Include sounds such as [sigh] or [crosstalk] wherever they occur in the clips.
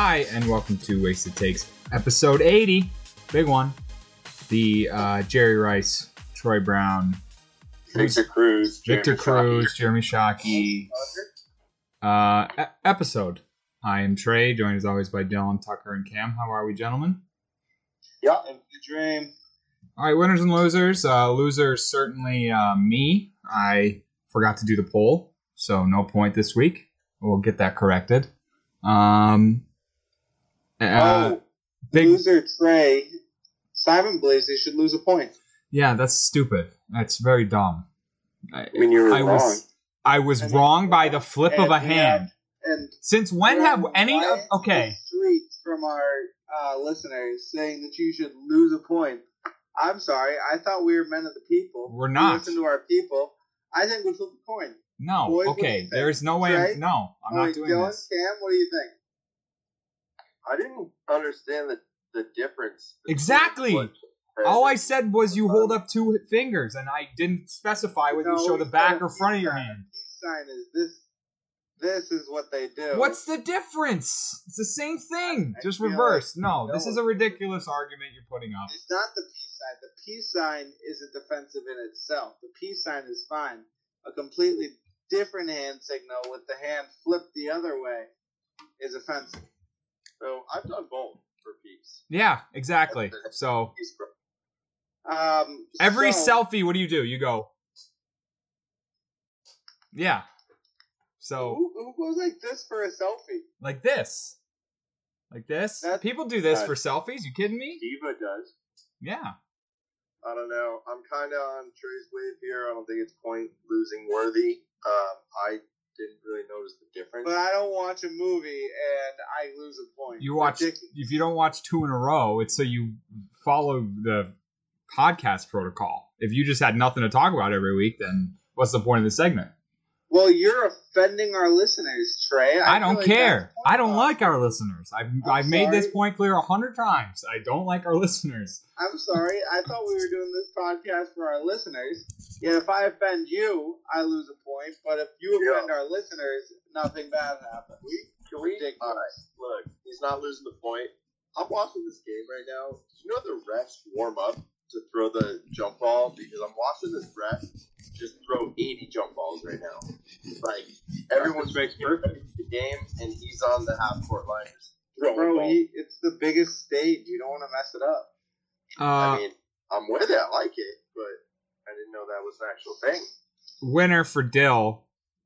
Hi, and welcome to Wasted Takes, episode 80. Big one. The uh, Jerry Rice, Troy Brown, Victor Cruz, Victor Jeremy Cruz, Jeremy Shockey uh, e- episode. I am Trey, joined as always by Dylan, Tucker, and Cam. How are we, gentlemen? Yeah, and the dream. All right, winners and losers. Uh, losers certainly uh, me. I forgot to do the poll, so no point this week. We'll get that corrected. Um, uh, oh, big, loser Trey. Simon Blaze, he should lose a point. yeah, that's stupid. That's very dumb. I, I mean, you were I wrong. was I was mean, wrong by the flip of a we hand. and Since when have any of okay? streets from our uh, listeners saying that you should lose a point. I'm sorry. I thought we were men of the people. We're We not. Listen to our people. I think we flip a coin. No, Boys, what do you okay. There's no way. I'm, no, I'm All not right, doing Dylan, this. Cam, what do you think? I didn't understand the, the difference. Exactly. All I said was you hold up two fingers, and I didn't specify whether you show the back or front of your peace hand. Peace sign is this. This is what they do. What's the difference? It's the same thing, I just feel reversed. No, this is a ridiculous argument you're putting up. It's not the peace sign. The peace sign isn't defensive in itself. The peace sign is fine. A completely different hand signal with the hand flipped the other way is offensive. So I've done both for peace. Yeah, exactly. So Um, every so- selfie, what do you do? You go, yeah. So Who, who goes like this for a selfie? like this, like this. That's- People do this for selfies. You kidding me? Diva does. Yeah. I don't know. I'm kind of on Trey's wave here. I don't think it's point losing worthy. Um, I didn't really notice the difference. But I don't watch a movie and I lose a point. You watch Ridiculous. if you don't watch two in a row, it's so you follow the podcast protocol. If you just had nothing to talk about every week, then what's the point of the segment? Well, you're offending our listeners, Trey. I, feel don't like care. I don't point like our listeners. I've I'm I've made this point clear a hundred times. I don't like our listeners. I'm sorry. I thought we were doing this podcast for our listeners. Yet if I offend you, I lose a point. But if you Yeah. offend our listeners, nothing bad happens. we can we? Ridiculous. All right. Look, he's not losing the point. I'm watching this game right now. Do you know the refs warm up to throw the jump ball? Because I'm watching this ref just throw 80 jump balls right now. Like everyone's makes perfect the game, and he's on the half court line just throwing Bro, balls. he, it's the biggest stage. You don't want to mess it up. Uh, I mean, I'm with it. I like it, but I didn't know that was an actual thing. winner for Dill,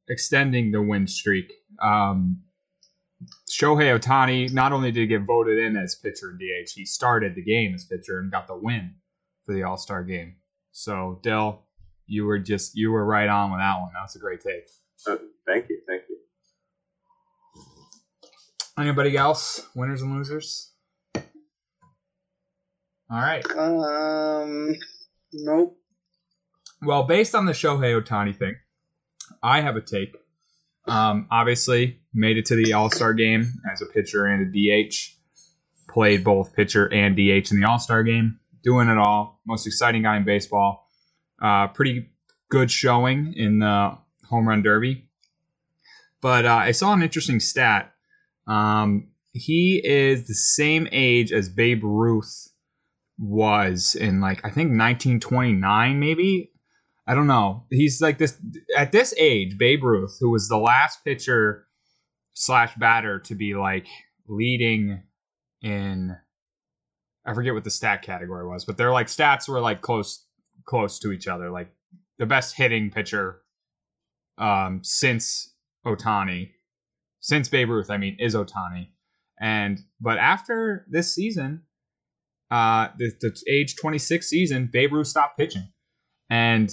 extending the win streak. Um, Shohei Ohtani not only did he get voted in as pitcher in DH, he started the game as pitcher and got the win for the All Star game. So Dell, you were just you were right on with that one. That was a great take. Uh, thank you, thank you. Anybody else? Winners and losers. All right. Um, nope. Well, based on the Shohei Ohtani thing, I have a take. Um, obviously, made it to the All Star game as a pitcher and a DH. Played both pitcher and DH in the All Star game. Doing it all. Most exciting guy in baseball. Uh, pretty good showing in the home run derby. But uh, I saw an interesting stat. Um, he is the same age as Babe Ruth was in like I think 1929 maybe I don't know. He's like this at this age, Babe Ruth, who was the last pitcher slash batter to be like leading in I forget what the stat category was, but their like stats were like close close to each other. Like the best hitting pitcher um since Ohtani. Since Babe Ruth, I mean, is Ohtani. And but after this season, uh the, the age 26 season, Babe Ruth stopped pitching. And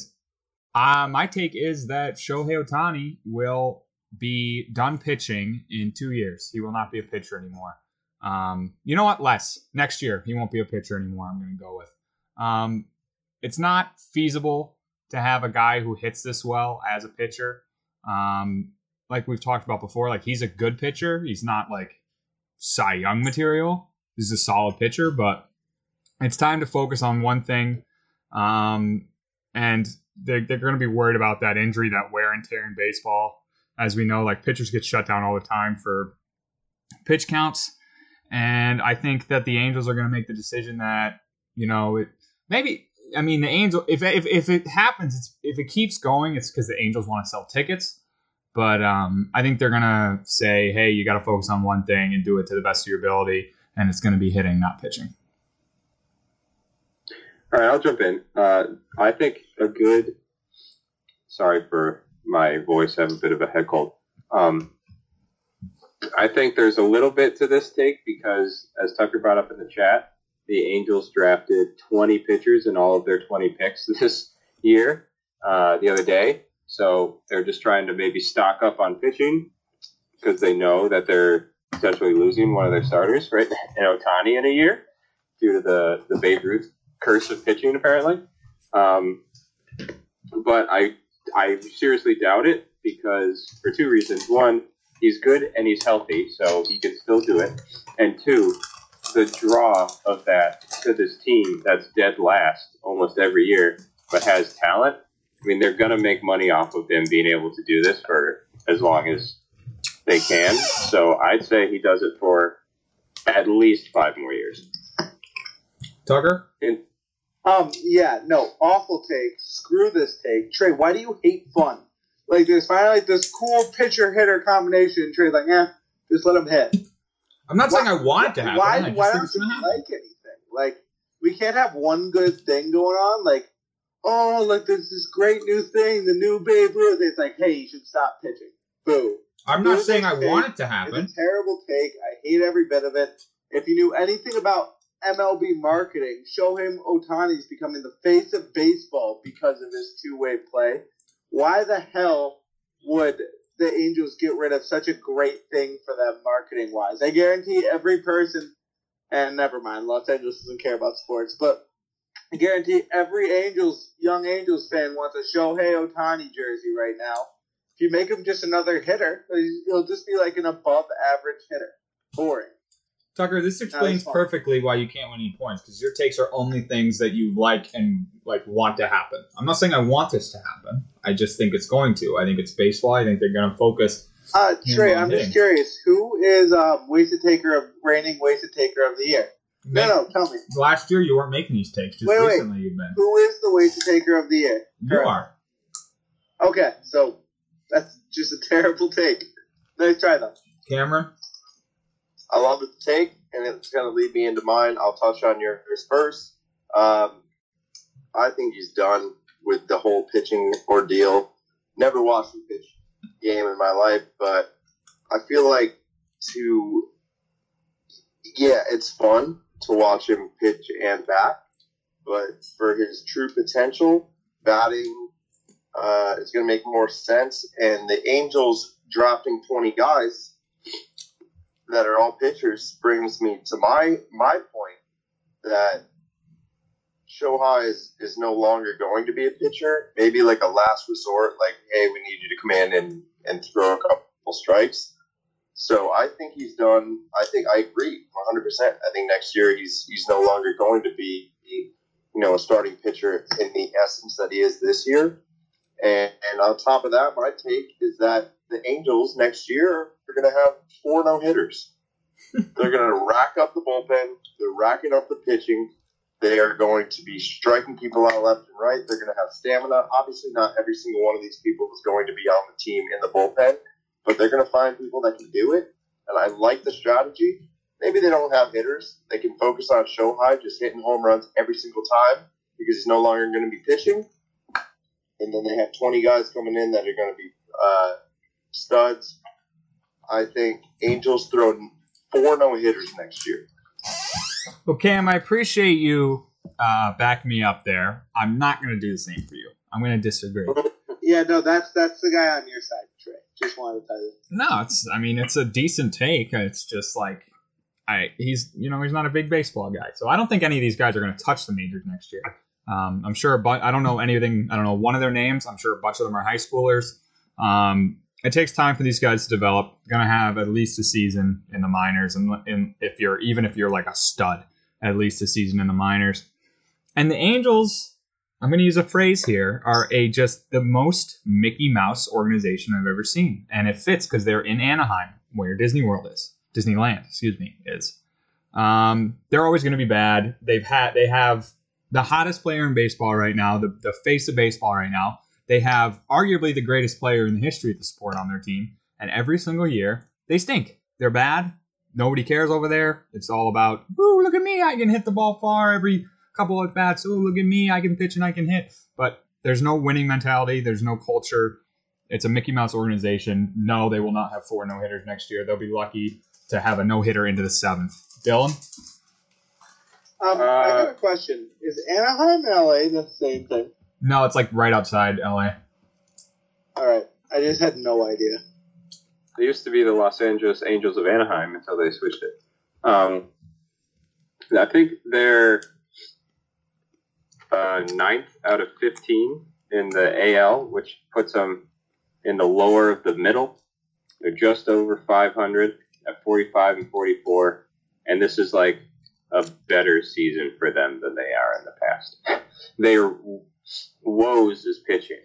uh, my take is that Shohei Ohtani will be done pitching in two years. He will not be a pitcher anymore. Um, you know what? Less. Next year, he won't be a pitcher anymore. I'm going to go with. Um, it's not feasible to have a guy who hits this well as a pitcher. Um, like we've talked about before, like he's a good pitcher. He's not like Cy Young material. He's a solid pitcher, but it's time to focus on one thing. Um, and they're, they're going to be worried about that injury, that wear and tear in baseball. As we know, like pitchers get shut down all the time for pitch counts. And I think that the Angels are going to make the decision that you know it maybe. I mean, the Angel. If if if it happens, it's if it keeps going, it's because the Angels want to sell tickets. But um, I think they're gonna say, "Hey, you got to focus on one thing and do it to the best of your ability," and it's going to be hitting, not pitching. All right, I'll jump in. Uh, I think a good. Sorry for my voice. I have a bit of a head cold. Um, I think there's a little bit to this take because, as Tucker brought up in the chat, the Angels drafted 20 pitchers in all of their 20 picks [laughs] this year uh, the other day. So they're just trying to maybe stock up on pitching because they know that they're potentially losing one of their starters, right? [laughs] In Ohtani in a year due to the, the Babe Ruth curse of pitching, apparently. Um, but I I seriously doubt it because for two reasons. One, he's good and he's healthy, so he can still do it. And two, the draw of that to this team that's dead last almost every year, but has talent. I mean, they're going to make money off of him being able to do this for as long as they can. So I'd say he does it for at least five more years. Tucker, And Um, yeah, no, awful take. Screw this take. Trey, why do you hate fun? Like, this finally this cool pitcher hitter combination. Trey's like, eh, just let him hit. I'm not saying I want it to happen. Why, why don't you like anything? Like, we can't have one good thing going on. Like, oh, look, there's this great new thing, the new Babe Ruth. It's like, hey, you should stop pitching. Boo. I'm not saying I want it to It's happen. a terrible take. I hate every bit of it. If you knew anything about MLB marketing, Shohei Ohtani's becoming the face of baseball because of his two-way play. Why the hell would the Angels get rid of such a great thing for them marketing-wise? I guarantee every person, and never mind, Los Angeles doesn't care about sports, but I guarantee every Angels, young Angels fan wants a Shohei Ohtani jersey right now. If you make him just another hitter, he'll just be like an above average hitter. Boring. Tucker, this explains perfectly why you can't win any points because your takes are only things that you like and like want to happen. I'm not saying I want this to happen. I just think it's going to. I think it's baseball. I think they're going to focus. Uh, Trey, I'm hitting. just curious. Who is um, wasted taker of reigning wasted taker of the year? No, no, tell me. Last year you weren't making these takes. Just Wait, wait. recently you've been. Who is the wasted taker of the year? You Correct. are. Okay, so that's just a [laughs] terrible take. Nice try though. Cameron. I love the take, and it's going to lead me into mine. I'll touch on yours first. Um, I think he's done with the whole pitching ordeal. Never watched a pitch game in my life, but I feel like to, yeah, it's fun to watch him pitch and bat, but for his true potential, batting uh, is going to make more sense. And the Angels drafting 20 guys that are all pitchers brings me to my my point that Shohei is, is no longer going to be a pitcher. Maybe like a last resort, like, hey, we need you to come in and, and throw a couple strikes. So I think he's done. I think I agree 100. percent I think next year he's he's no longer going to be you know a starting pitcher in the essence that he is this year. And, and on top of that, my take is that the Angels next year are going to have four no hitters. [laughs] They're going to rack up the bullpen. They're racking up the pitching. They are going to be striking people out left and right. They're going to have stamina. Obviously, not every single one of these people is going to be on the team in the bullpen, but they're going to find people that can do it. And I like the strategy. Maybe they don't have hitters. They can focus on Shohei just hitting home runs every single time because he's no longer going to be pitching. And then they have 20 guys coming in that are going to be uh, studs. I think Angels throw four no hitters next year. Well, Cam, I appreciate you uh, backing me up there. I'm not going to do the same for you. I'm going to disagree. Yeah, no, that's that's the guy on your side, Trey. Just wanted to tell you. No, it's. I mean, it's a decent take. It's just like, I he's you know he's not a big baseball guy, so I don't think any of these guys are going to touch the majors next year. Um, I'm sure, but I don't know anything. I don't know one of their names. I'm sure a bunch of them are high schoolers. Um, it takes time for these guys to develop. Going to have at least a season in the minors, and, and if you're even if you're like a stud, at least a season in the minors. And the Angels, I'm going to use a phrase here, are a just the most Mickey Mouse organization I've ever seen, and it fits because they're in Anaheim, where Disney World is, Disneyland, excuse me, is. Um, they're always going to be bad. They've had they have the hottest player in baseball right now, the, the face of baseball right now. They have arguably the greatest player in the history of the sport on their team, and every single year they stink. They're bad. Nobody cares over there. It's all about, ooh, look at me, I can hit the ball far every couple of bats. Ooh, look at me, I can pitch and I can hit. But there's no winning mentality. There's no culture. It's a Mickey Mouse organization. No, they will not have four no hitters next year. They'll be lucky to have a no hitter into the seventh. Dylan? Um, I Uh, got a question. Is Anaheim LA the same thing? No, it's like right outside LA. All right. I just had no idea. They used to be the Los Angeles Angels of Anaheim until they switched it. Um, I think they're uh, ninth out of 15 in the AL, which puts them in the lower of the middle. They're just over 500 at 45 and 44, and this is like a better season for them than they are in the past. Their woes is pitching,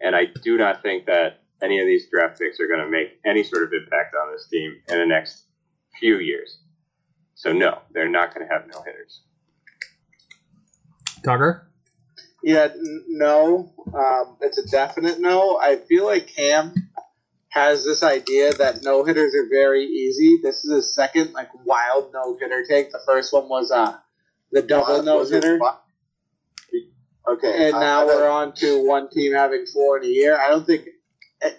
and I do not think that any of these draft picks are going to make any sort of impact on this team in the next few years. So no, they're not going to have no hitters. Tucker? Yeah, n- no. Um, it's a definite no. I feel like Cam has this idea that no hitters are very easy. This is his second like wild no hitter take. The first one was uh the double no Was it hitter, what? Okay. and I- now I we're on to one team having four in a year. I don't think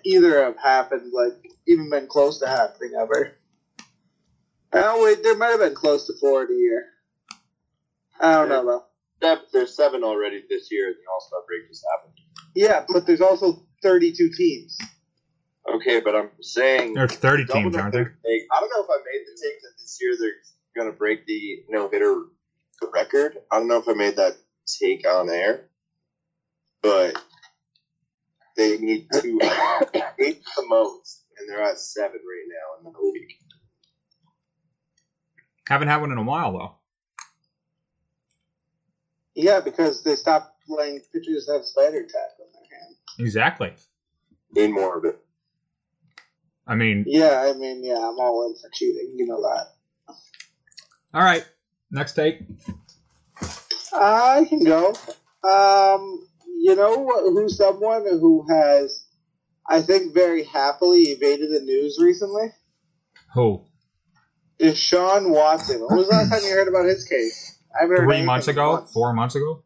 either have happened like even been close to happening ever. Oh wait, there might have been close to four in a year. I don't know though. Seven- There's seven already this year. The All Star break just happened. Yeah, but there's also 32 teams. Okay, but I'm saying There's 30 teams, aren't there? take. I don't know if I made the take that this year they're going to break the no hitter record. I don't know if I made that take on air, but they need to [coughs] eight the most, and they're at seven right now in the league. Haven't had one in a while, though. Yeah, because they stopped letting pitchers have spider tack on their hand. Exactly. Need more of it. I mean, Yeah, I mean, yeah, I'm all in for cheating. You know that. all right. Next take. I can go. Um, you know who's someone who has, I think, very happily evaded the news recently? Who? Deshaun Watson. When was the last time you heard about his case? I haven't heard Three months ago? months. Four months ago?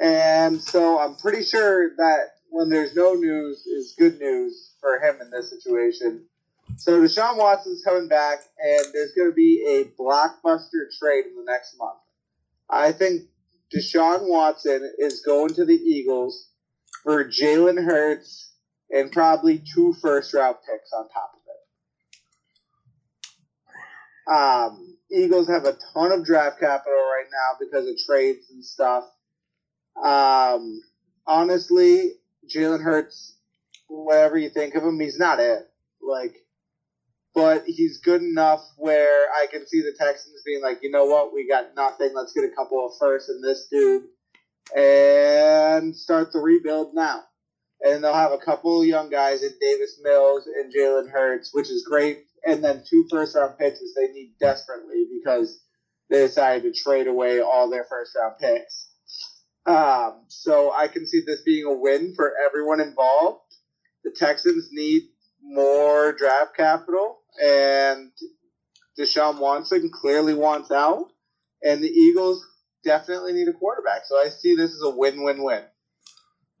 And so I'm pretty sure that when there's no news is good news for him in this situation. So Deshaun Watson's coming back, and there's going to be a blockbuster trade in the next month. I think Deshaun Watson is going to the Eagles for Jalen Hurts and probably two first round picks on top of it. Um, Eagles have a ton of draft capital right now because of trades and stuff. Um, honestly, Jalen Hurts, whatever you think of him, he's not it. Like, but he's good enough where I can see the Texans being like, you know what, we got nothing. Let's get a couple of firsts in this dude and start the rebuild now. And they'll have a couple of young guys in Davis Mills and Jalen Hurts, which is great. And then two first round pitches they need desperately because they decided to trade away all their first round picks. Um, so I can see this being a win for everyone involved. The Texans need more draft capital, and Deshaun Watson clearly wants out, and the Eagles definitely need a quarterback. So I see this as a win-win-win.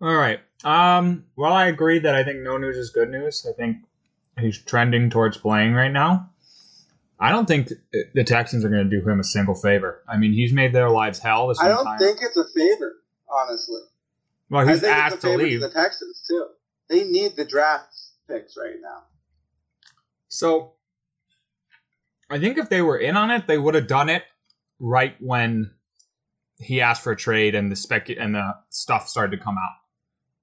All right. Um. Well, I agree that I think no news is good news. I think he's trending towards playing right now. I don't think the Texans are going to do him a single favor. I mean, he's made their lives hell this I whole don't time. think it's a favor, honestly. well, I he's think asked it's a to leave. to the Texans too. They need the draft picks right now. So I think if they were in on it, they would have done it right when he asked for a trade and the spec and the stuff started to come out.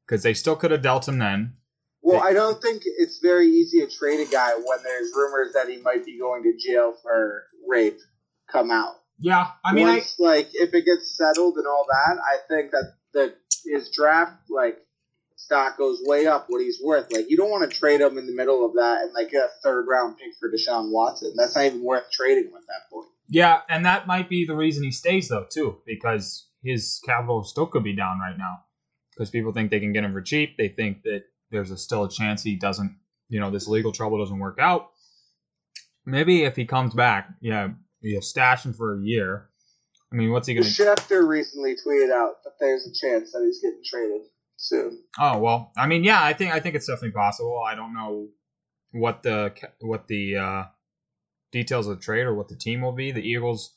Because they still could have dealt him then. Well, I don't think it's very easy to trade a guy when there's rumors that he might be going to jail for rape come out. Yeah, I mean, I, like if it gets settled and all that, I think that that his draft like stock goes way up, what he's worth. Like you don't want to trade him in the middle of that and like get a third round pick for Deshaun Watson. That's not even worth trading him at that point. Yeah, and that might be the reason he stays though too, because his capital still could be down right now. Because people think they can get him for cheap. They think that there's a, still a chance he doesn't, you know, this legal trouble doesn't work out. Maybe if he comes back, yeah, you stash him for a year. I mean, what's he gonna? Schefter recently tweeted out that there's a chance that he's getting traded soon. Oh well, I mean, yeah, I think I think it's definitely possible. I don't know what the what the uh, details of the trade or what the team will be. The Eagles,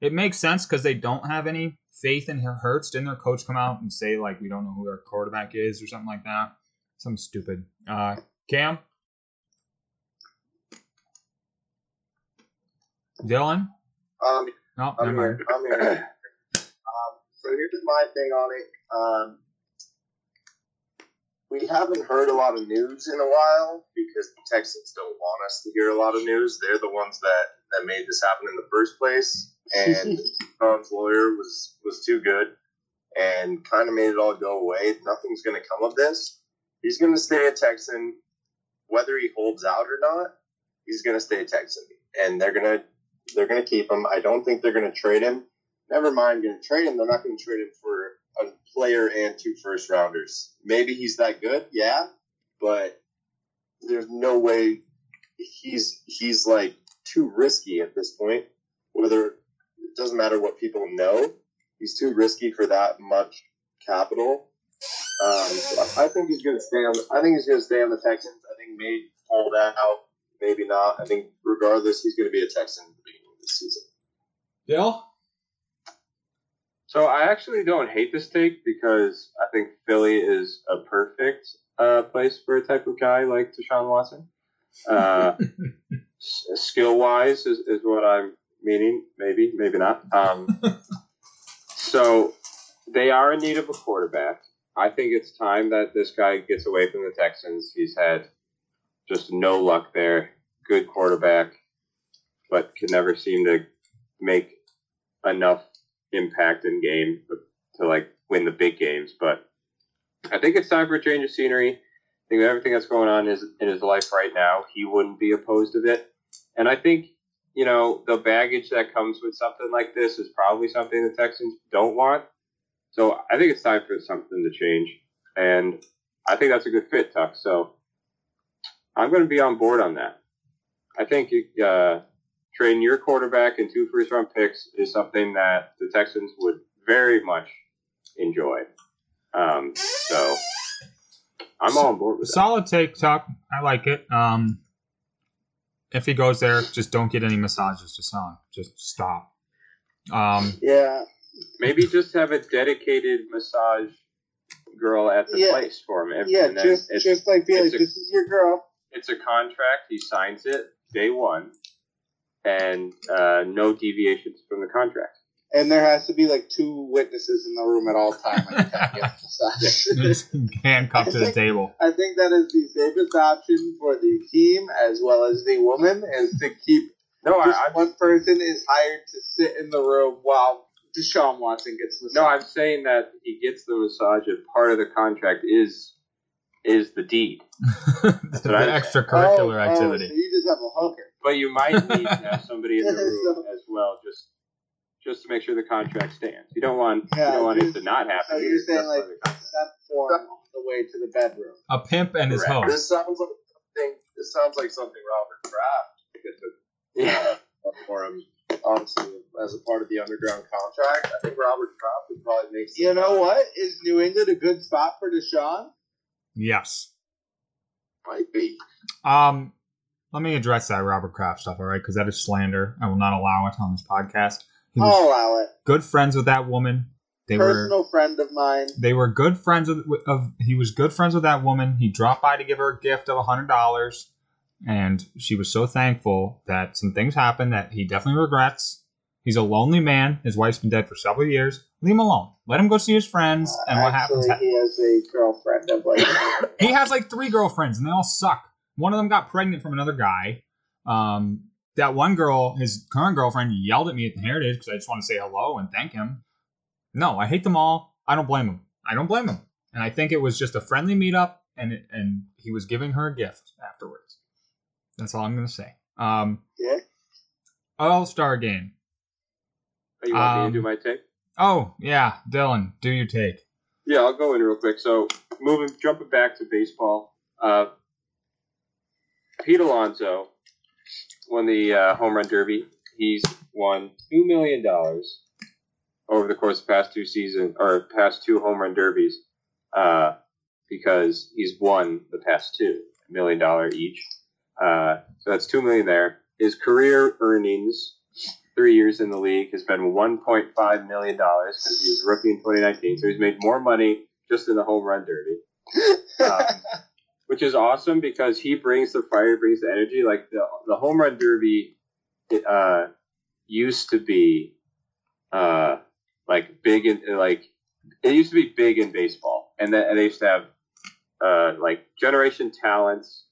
it makes sense because they don't have any faith in Hurts. Didn't their coach come out and say like we don't know who our quarterback is or something like that? Some stupid. Uh, Cam, Dylan. Um, No, I'm here. I'm here. um, so here's my thing on it. Um, we haven't heard a lot of news in a while because the Texans don't want us to hear a lot of news. They're the ones that, that made this happen in the first place. And [laughs] Tom's lawyer was, was too good and kind of made it all go away. Nothing's going to come of this. He's going to stay a Texan whether he holds out or not. He's going to stay a Texan, and they're going to they're going to keep him. I don't think they're going to trade him. Never mind going to trade him. They're not going to trade him for a player and two first rounders. Maybe he's that good, yeah, but there's no way he's he's like too risky at this point. Whether it doesn't matter what people know, he's too risky for that much capital. Um, so I think he's going to stay on. I think he's going to stay on the Texans. I think maybe hold out, maybe not. I think regardless, he's going to be a Texan at the beginning of this season. Bill. So I actually don't hate this take because I think Philly is a perfect uh, place for a type of guy like Deshaun Watson. Uh, [laughs] s- skill wise is, is what I'm meaning. Maybe, maybe not. Um, [laughs] so they are in need of a quarterback. I think it's time that this guy gets away from the Texans. He's had just no luck there. Good quarterback, but can never seem to make enough impact in game to like win the big games. But I think it's time for a change of scenery. I think everything that's going on his, in his life right now, he wouldn't be opposed to it. And I think, you know, the baggage that comes with something like this is probably something the Texans don't want. So I think it's time for something to change. And I think that's a good fit, Tuck. So I'm going to be on board on that. I think uh, trading your quarterback and two first round picks is something that the Texans would very much enjoy. Um, so I'm all on board with that. Solid take, Tuck. I like it. Um, if he goes there, just don't get any massages to Son. Just stop. Um, Yeah, Maybe just have a dedicated massage girl at the Yeah. place for him. And- yeah. and Just just like be like, a- this is your girl. it's a contract. He signs it day one, and uh, no deviations from the contract. And there has to be like two witnesses in the room at all times. When you can't get massage. just handcuffed to the table. I think that is the safest option for the team as well as the woman is to keep No, just I'm one person is hired to sit in the room while Deshaun Watson gets massaged. No, I'm saying that he gets the massage, and part of the contract is is the deed. [laughs] the what extracurricular Oh, oh, activity. so you just have a hooker. But you might need to have [laughs] somebody in the room as well, just just to make sure the contract stands. You don't want Yeah, you don't want it to not happen. So you're saying like of the form all the way to the bedroom. A pimp and his Correct. host. This sounds like something. This sounds like something Robert Kraft could yeah. put for him. Honestly, as a part of the underground contract, I think Robert Kraft would probably make. You know what? Is New England a good spot for Deshaun? Yes. Might be. Um, let me address that Robert Kraft stuff, all right? Because that is slander. I will not allow it on this podcast. He was I'll allow it. good friends with that woman. They were Personal friend of mine. they were good friends of, of he was good friends with that woman. He dropped by to give her a gift of a hundred dollars, and she was so thankful that some things happened that he definitely regrets. He's a lonely man. His wife's been dead for several years. Leave him alone. Let him go see his friends. And what happens? He has a girlfriend of like. [laughs] he has like three girlfriends and they all suck. One of them got pregnant from another guy. Um, that one girl, his current girlfriend, yelled at me at the Heritage because I just want to say hello and thank him. No, I hate them all. I don't blame him. I don't blame him. and I think it was just a friendly meetup, and it, and he was giving her a gift afterwards. That's all I'm gonna say. Um, Yeah. All Star Game. Oh, you want me Um, to do my take? Oh yeah, Dylan, do your take. Yeah, I'll go in real quick. So, moving, jumping back to baseball, uh, Pete Alonso won the uh, home run derby. He's won two million dollars over the course of the past two seasons or past two home run derbies, uh, because he's won the past two a million dollar each. Uh, so that's two million there. His career earnings, three years in the league, has been one point five million dollars because he was a rookie in 2019. So he's made more money just in the home run derby [laughs] um, which is awesome because he brings the fire, brings the energy. Like the the home run derby, it, uh, used to be, uh, like big in like it used to be big in baseball, and then and they used to have, uh, like generation talents,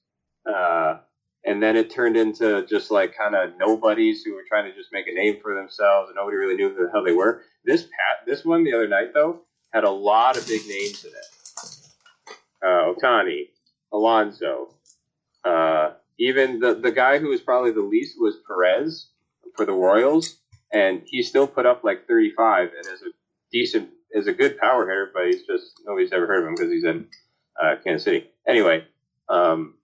uh. And then it turned into just like kind of nobodies who were trying to just make a name for themselves, and nobody really knew who the hell they were. This pat, this one the other night though had a lot of big names in it uh, Ohtani, Alonso, uh, even the the guy who was probably the least was Perez for the Royals, and he still put up like 35 and is a decent, is a good power hitter, but he's just nobody's ever heard of him because he's in uh, Kansas City. Anyway, um,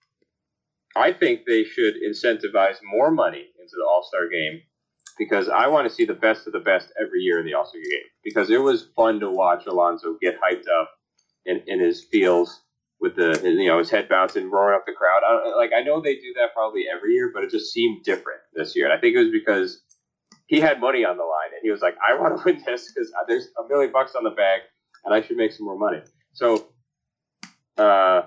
I think they should incentivize more money into the All Star game because I want to see the best of the best every year in the All Star game because it was fun to watch Alonso get hyped up in, in his feels with the you know his head bouncing, roaring up the crowd. I, like I know they do that probably every year, but it just seemed different this year. And I think it was because he had money on the line, and he was like, "I want to win this because there's a million bucks on the bag, and I should make some more money." So, uh,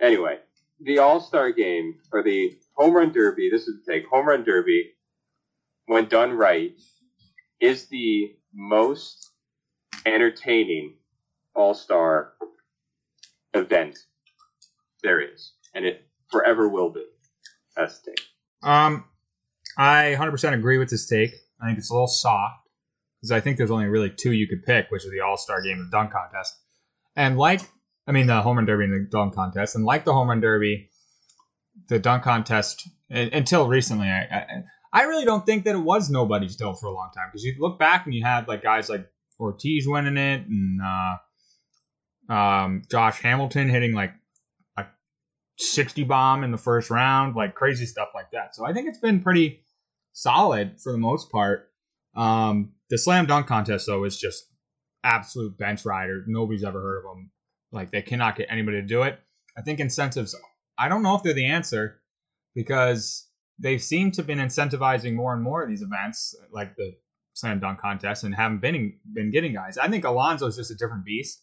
anyway, the All Star Game or the Home Run Derby. This is the take. Home Run Derby, when done right, is the most entertaining All Star event there is, and it forever will be. That's the take. Um, I 100% agree with this take. I think it's a little soft because I think there's only really two you could pick, which is the All Star Game and the Dunk Contest. And like, I mean, the Home Run Derby and the Dunk Contest, and like the Home Run Derby, the Dunk Contest un- until recently, I, I I really don't think that it was nobody's still for a long time because you look back and you had like guys like Ortiz winning it and uh, um, Josh Hamilton hitting like a 60 bomb in the first round, like crazy stuff like that. So I think it's been pretty solid for the most part. Um, the slam dunk contest though is just absolute bench rider. Nobody's ever heard of them. Like they cannot get anybody to do it. I think incentives. I don't know if they're the answer because they seem to have been incentivizing more and more of these events, like the slam dunk contest, and haven't been been getting guys. I think Alonso's just a different beast.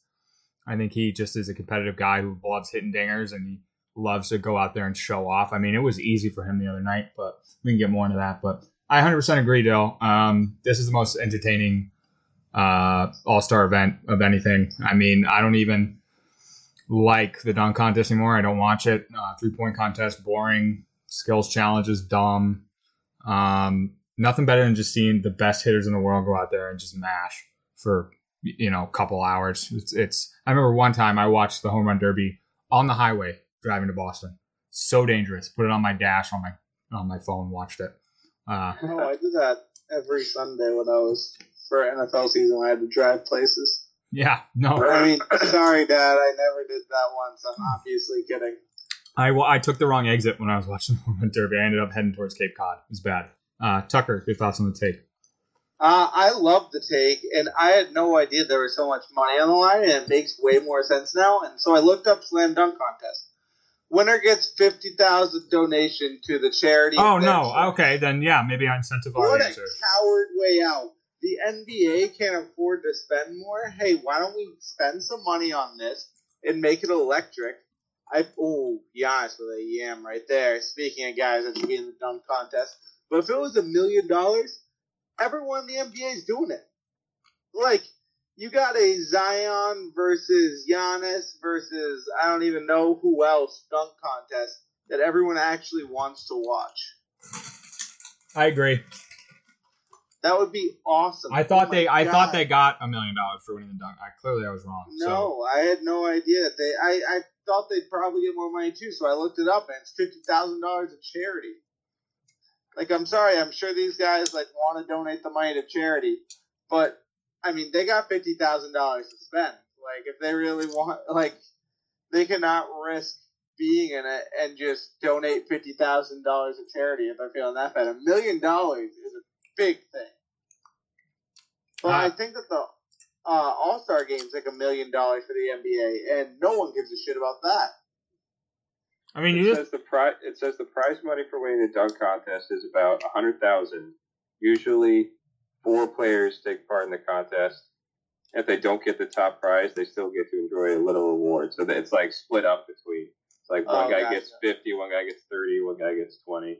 I think he just is a competitive guy who loves hitting dingers and he loves to go out there and show off. I mean, it was easy for him the other night, but we can get more into that. But I 100% agree, Dill. Um, this is the most entertaining uh, All Star event of anything. I mean, I don't even like the dunk contest anymore. I don't watch it. Uh, Three point contest, boring. Skills challenges, dumb. Um, nothing better than just seeing the best hitters in the world go out there and just mash for you know a couple hours. It's, it's. I remember one time I watched the home run derby on the highway driving to Boston. So dangerous. Put it on my dash on my on my phone. Watched it. Uh, No, I did that every Sunday when I was for NFL season. I had to drive places. yeah. No. I mean, sorry, Dad, I never did that once. I'm obviously kidding. I, well, I took the wrong exit when I was watching the home run derby. I ended up heading towards Cape Cod. It was bad. Uh, Tucker, your thoughts on the take? Uh, I love the take, and I had no idea there was so much money on the line, and it makes way more sense now. And so I looked up slam dunk contest. Winner gets fifty thousand donation to the charity. Oh no. choice. Okay, then yeah, maybe I incentivize What a answer. coward way out. The NBA can't afford to spend more. Hey, why don't we spend some money on this and make it electric? I oh, Giannis with a yam right there. Speaking of guys that should be in the dunk contest, but if it was a million dollars, everyone in the NBA is doing it. Like you got a Zion versus Giannis versus I don't even know who else dunk contest that everyone actually wants to watch. I agree. That would be awesome. I thought Oh they I thought they got a million dollars for winning the dunk. I clearly I was wrong. So No, I had no idea that they. I, I thought they'd probably get more money too, so I looked it up, and it's fifty thousand dollars of charity. Like, I'm sorry, I'm sure these guys like want to donate the money to charity, but I mean, they got fifty thousand dollars to spend. Like, if they really want, like, they cannot risk being in it and just donate fifty thousand dollars to charity if they're feeling that bad. A million dollars is a big thing. But. I think that the uh, All Star game's like a million dollars for the NBA, and no one gives a shit about that. I mean, It you just says the prize. It says the prize money for winning the dunk contest is about a hundred thousand. Usually, four players take part in the contest. If they don't get the top prize, they still get to enjoy a little reward. So that it's like split up between. It's like one Oh, guy gotcha. gets fifty, one guy gets thirty, one guy gets twenty,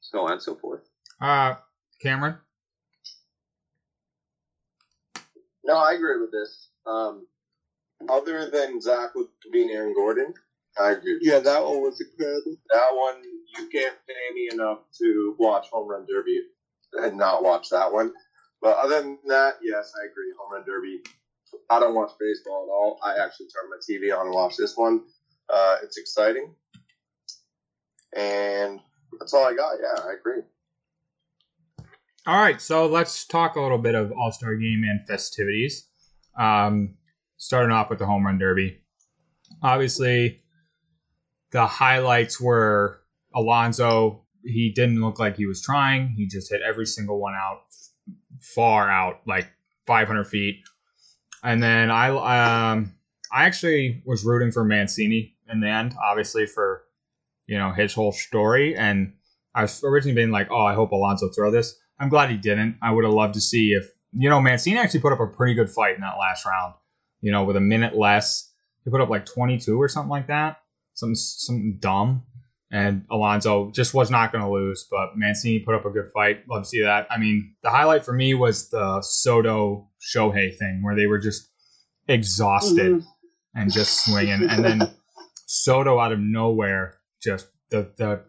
so on and so forth. uh Cameron. No, I agree with this. Um, other than Zach with being Aaron Gordon, I agree. Yeah, that one was incredible. that one you can't pay me enough to watch Home Run Derby and not watch that one. But other than that, yes, I agree. Home Run Derby. I don't watch baseball at all. I actually turn my TV on and watch this one. Uh, it's exciting, and that's all I got. Yeah, I agree. All right, so let's talk a little bit of All Star Game and festivities. Um, starting off with the home run derby. Obviously, the highlights were Alonso. He didn't look like he was trying. He just hit every single one out, far out, like 500 feet. And then I, um, I actually was rooting for Mancini in the end, obviously for, you know, his whole story. And I was originally being like, oh, I hope Alonso throw this. I'm glad he didn't. I would have loved to see if you know Mancini actually put up a pretty good fight in that last round. You know, with a minute less, he put up like 22 or something like that. Something something dumb. And Alonso just was not going to lose, but Mancini put up a good fight. Love to see that. I mean, the highlight for me was the Soto Shohei thing where they were just exhausted Mhm. and just swinging, and then [laughs] Soto out of nowhere just the the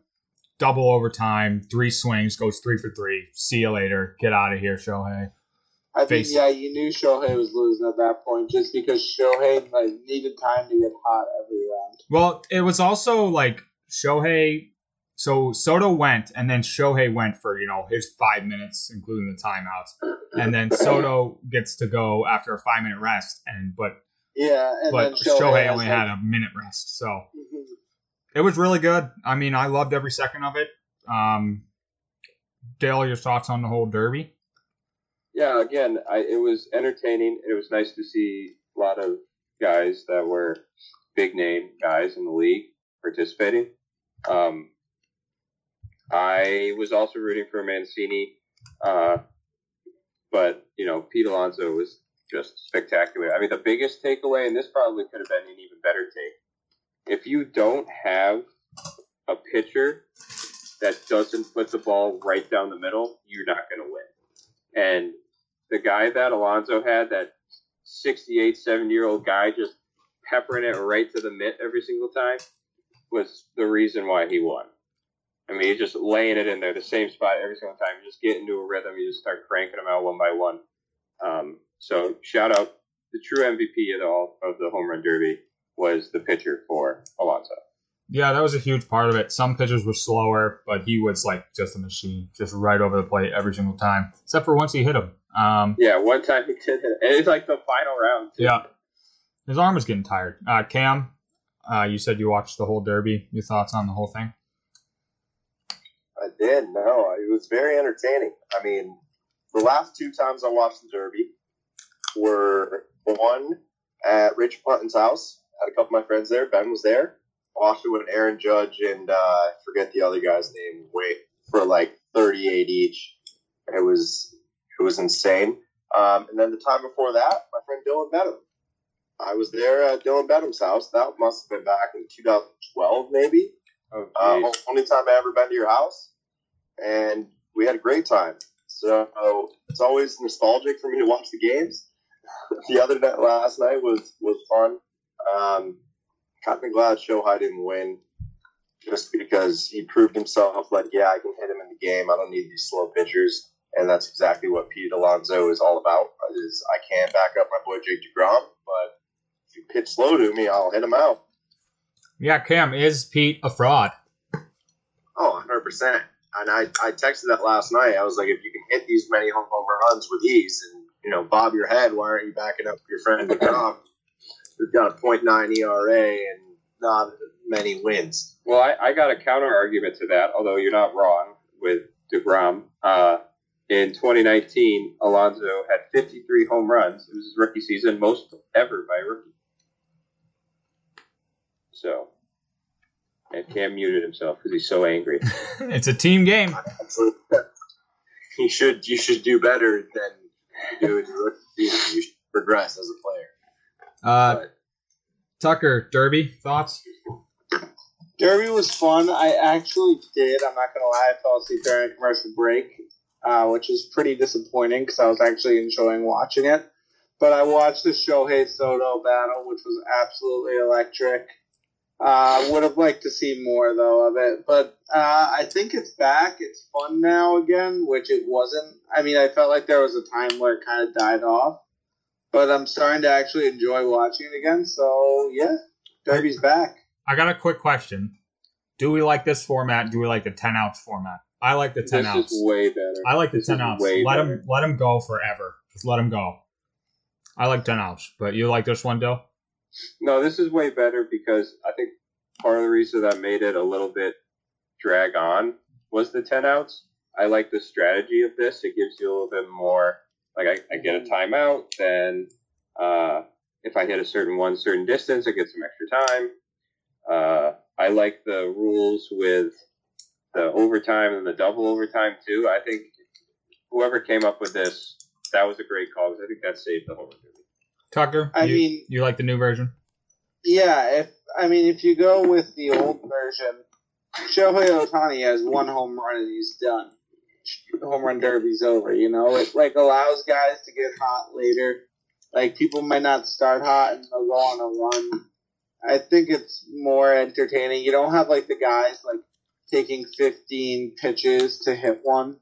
double overtime, three swings, goes three for three. See you later. Get out of here, Shohei. I think yeah, you knew Shohei was losing at that point just because Shohei like needed time to get hot every round. Well, it was also like Shohei. So Soto went, and then Shohei went for you know his five minutes, including the timeouts, and then [laughs] Soto gets to go after a five minute rest, and but Yeah, and but then Shohei, Shohei only had a minute rest, so Mhm. it was really good. I mean, I loved every second of it. Um, Dale, your thoughts on the whole derby? Yeah, again, I, it was entertaining. It was nice to see a lot of guys that were big name guys in the league participating. Um, I was also rooting for Mancini, uh, but you know, Pete Alonso was just spectacular. I mean, the biggest takeaway, and this probably could have been an even better take, if you don't have a pitcher that doesn't put the ball right down the middle, you're not going to win. And the guy that Alonso had, that 68, 70 year old guy, just peppering it right to the mitt every single time, was the reason why he won. I mean, he's just laying it in there, the same spot every single time. You just get into a rhythm. You just start cranking them out one by one. Um, so shout out the true MVP of the of the home run derby was the pitcher for Alonso. Yeah, that was a huge part of it. Some pitchers were slower, but he was like just a machine, just right over the plate every single time, except for once he hit him. Um, Yeah, one time he did it. And it's like the final round. Too. yeah, his arm was getting tired. Uh, Cam, uh, you said you watched the whole derby. Your thoughts on the whole thing? I did. No, it was very entertaining. I mean, the last two times I watched the Derby were one at Rich Punton's house. Had a couple of my friends there. Ben was there. It with Aaron Judge and uh, I forget the other guy's name. Wait for like thirty-eight each. It was it was insane. Um, and then the time before that, my friend Dylan Bedham. I was there at Dylan Bedham's house. That must have been back in 2012, maybe. Oh, Uh, only time I ever been to your house, and we had a great time. So it's always nostalgic for me to watch the games. [laughs] the other night, last night was was fun. Um, kind of glad Shohei didn't win, just because he proved himself. Like, yeah, I can hit him in the game. I don't need these slow pitchers. and that's exactly what Pete Alonso is all about. Is I can't back up my boy Jake Degrom, but if you pitch slow to me, I'll hit him out. Yeah, Cam, is Pete a fraud? Oh, 100 percent. And I, I texted that last night. I was like, if you can hit these many home runs with ease, and you know, bob your head, why aren't you backing up your friend Degrom, who's got a .9 ERA and not many wins? Well, I, I got a counter argument to that, although you're not wrong with DeGrom. Uh, in 2019, Alonso had 53 home runs. It was his rookie season, most ever by a rookie. So, and Cam muted himself because he's so angry. [laughs] it's a team game. he should you should do better than do in your rookie season. You should progress as a player. Uh, Tucker, Derby, thoughts? Derby was fun. I actually did. I'm not gonna lie. I fell asleep during a commercial break, uh, which is pretty disappointing because I was actually enjoying watching it. But I watched the Shohei Soto battle, which was absolutely electric. Uh, would have liked to see more though of it, but uh, I think it's back. It's fun now again, which it wasn't. I mean, I felt like there was a time where it kind of died off, but I'm starting to actually enjoy watching it again. So yeah, Derby's back. I got a quick question. Do we like this format? Do we like the 10 ounce format? I like the 10 this is way better. I like the this 10 is ounce. way Let better. him let him go forever. Just let him go. I like 10 ounce, but you like this one, Dill? No, this is way better because I think part of the reason that made it a little bit drag on was the 10 ounce. I like the strategy of this. It gives you a little bit more, like I, I get a timeout, then uh, if I hit a certain one certain distance, I get some extra time. Uh, I like the rules with the overtime and the double overtime too. I think whoever came up with this, that was a great call because I think that saved the whole movie. Tucker, I you, mean- you like the new version? Yeah, if I mean if you go with the old version, Shohei Ohtani has one home run and he's done. Home run derby's over. You know, it like allows guys to get hot later. Like people might not start hot and they'll go on a run. I think it's more entertaining. You don't have like the guys like taking 15 pitches to hit one.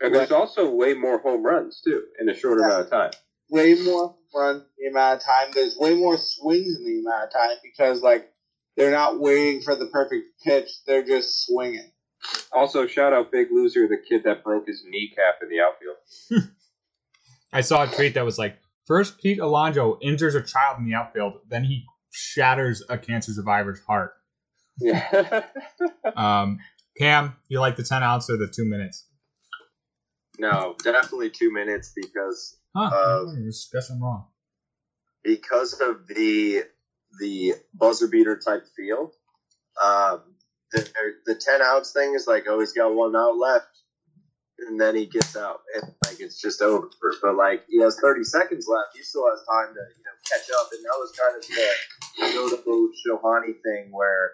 And there's also way more home runs too in a shorter amount of time. way more run the amount of time. There's way more swings in the amount of time because like they're not waiting for the perfect pitch. They're just swinging. Also, shout out Big Loser, the kid that broke his kneecap in the outfield. I saw a tweet that was like, first Pete Alonso injures a child in the outfield, then he shatters a cancer survivor's heart. Yeah. [laughs] Um, Cam, you like the 10 ounce or the two minutes? No, definitely two minutes because Huh? Uh, guess I'm wrong. because of the the buzzer beater type feel. Um, the, the ten ounce thing is like, oh, he's got one out left, and then he gets out, and like it's just over. But like he has thirty seconds left, he still has time to you know catch up, and that was kind of the notable Shohani thing where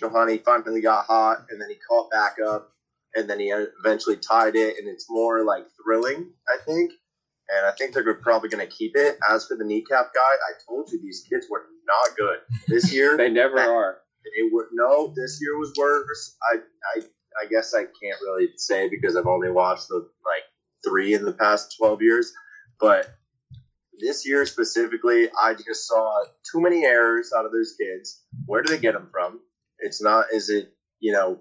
Shohani finally got hot, and then he caught back up, and then he eventually tied it, and it's more like thrilling, I think and I think they're probably going to keep it. As for the kneecap guy, I told you these kids were not good this year. [laughs] they never are. They were no, this year was worse. I I I guess I can't really say because I've only watched the like three in the past twelve years, but this year specifically, I just saw too many errors out of those kids. Where do they get them from? It's not. Is it you know?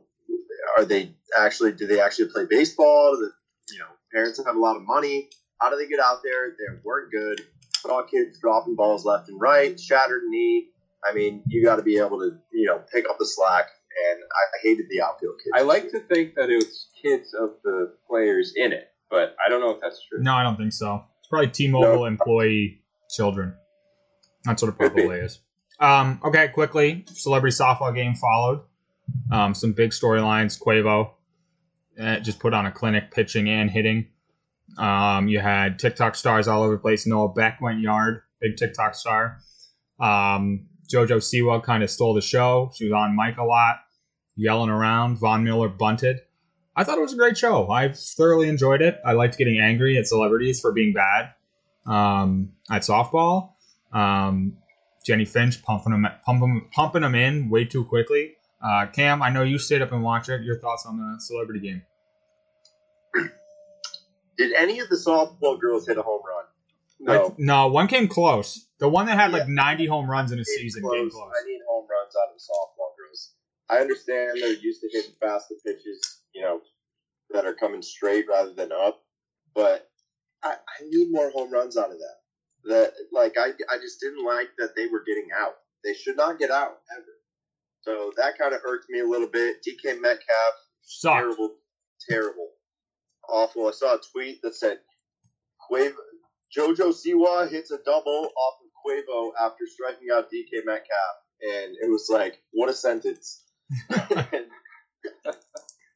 Are they actually? Do they actually play baseball? Do the you know parents have a lot of money? How do they get out there? They weren't good. Saw kids dropping balls left and right, shattered knee. I mean, you got to be able to, you know, pick up the slack. And I, I hated the outfield kids. I like to think that it was kids of the players in it, but I don't know if that's true. No, I don't think so. It's probably T-Mobile No. employee children. That's what it Could probably is. Um, okay, quickly, celebrity softball game followed. Um, some big storylines. Quavo uh, just put on a clinic, pitching and hitting. Um, you had TikTok stars all over the place. Noah Beck went yard, big TikTok star. Um, JoJo Siwa kind of stole the show. She was on mic a lot, yelling around. Von Miller bunted. I thought it was a great show. I thoroughly enjoyed it. I liked getting angry at celebrities for being bad um, at softball. Um, Jennie Finch pumping them, pumping, pumping them in way too quickly. Uh, Cam, I know you stayed up and watched it. Your thoughts on the celebrity game? Did any of the softball girls hit a home run? I- no, one came close. The one that had like 90 home runs in a season close. came close. I need home runs out of softball girls. I understand they're used to hitting faster pitches, you know, that are coming straight rather than up, but I, I need more home runs out of that. That like I I just didn't like that they were getting out. They should not get out ever. So that kind of irked me a little bit. DK Metcalf Sucked. terrible, terrible, awful. I saw a tweet that said, Quavo, JoJo Siwa hits a double off of Quavo after striking out DK Metcalf. And it was like, what a sentence. [laughs]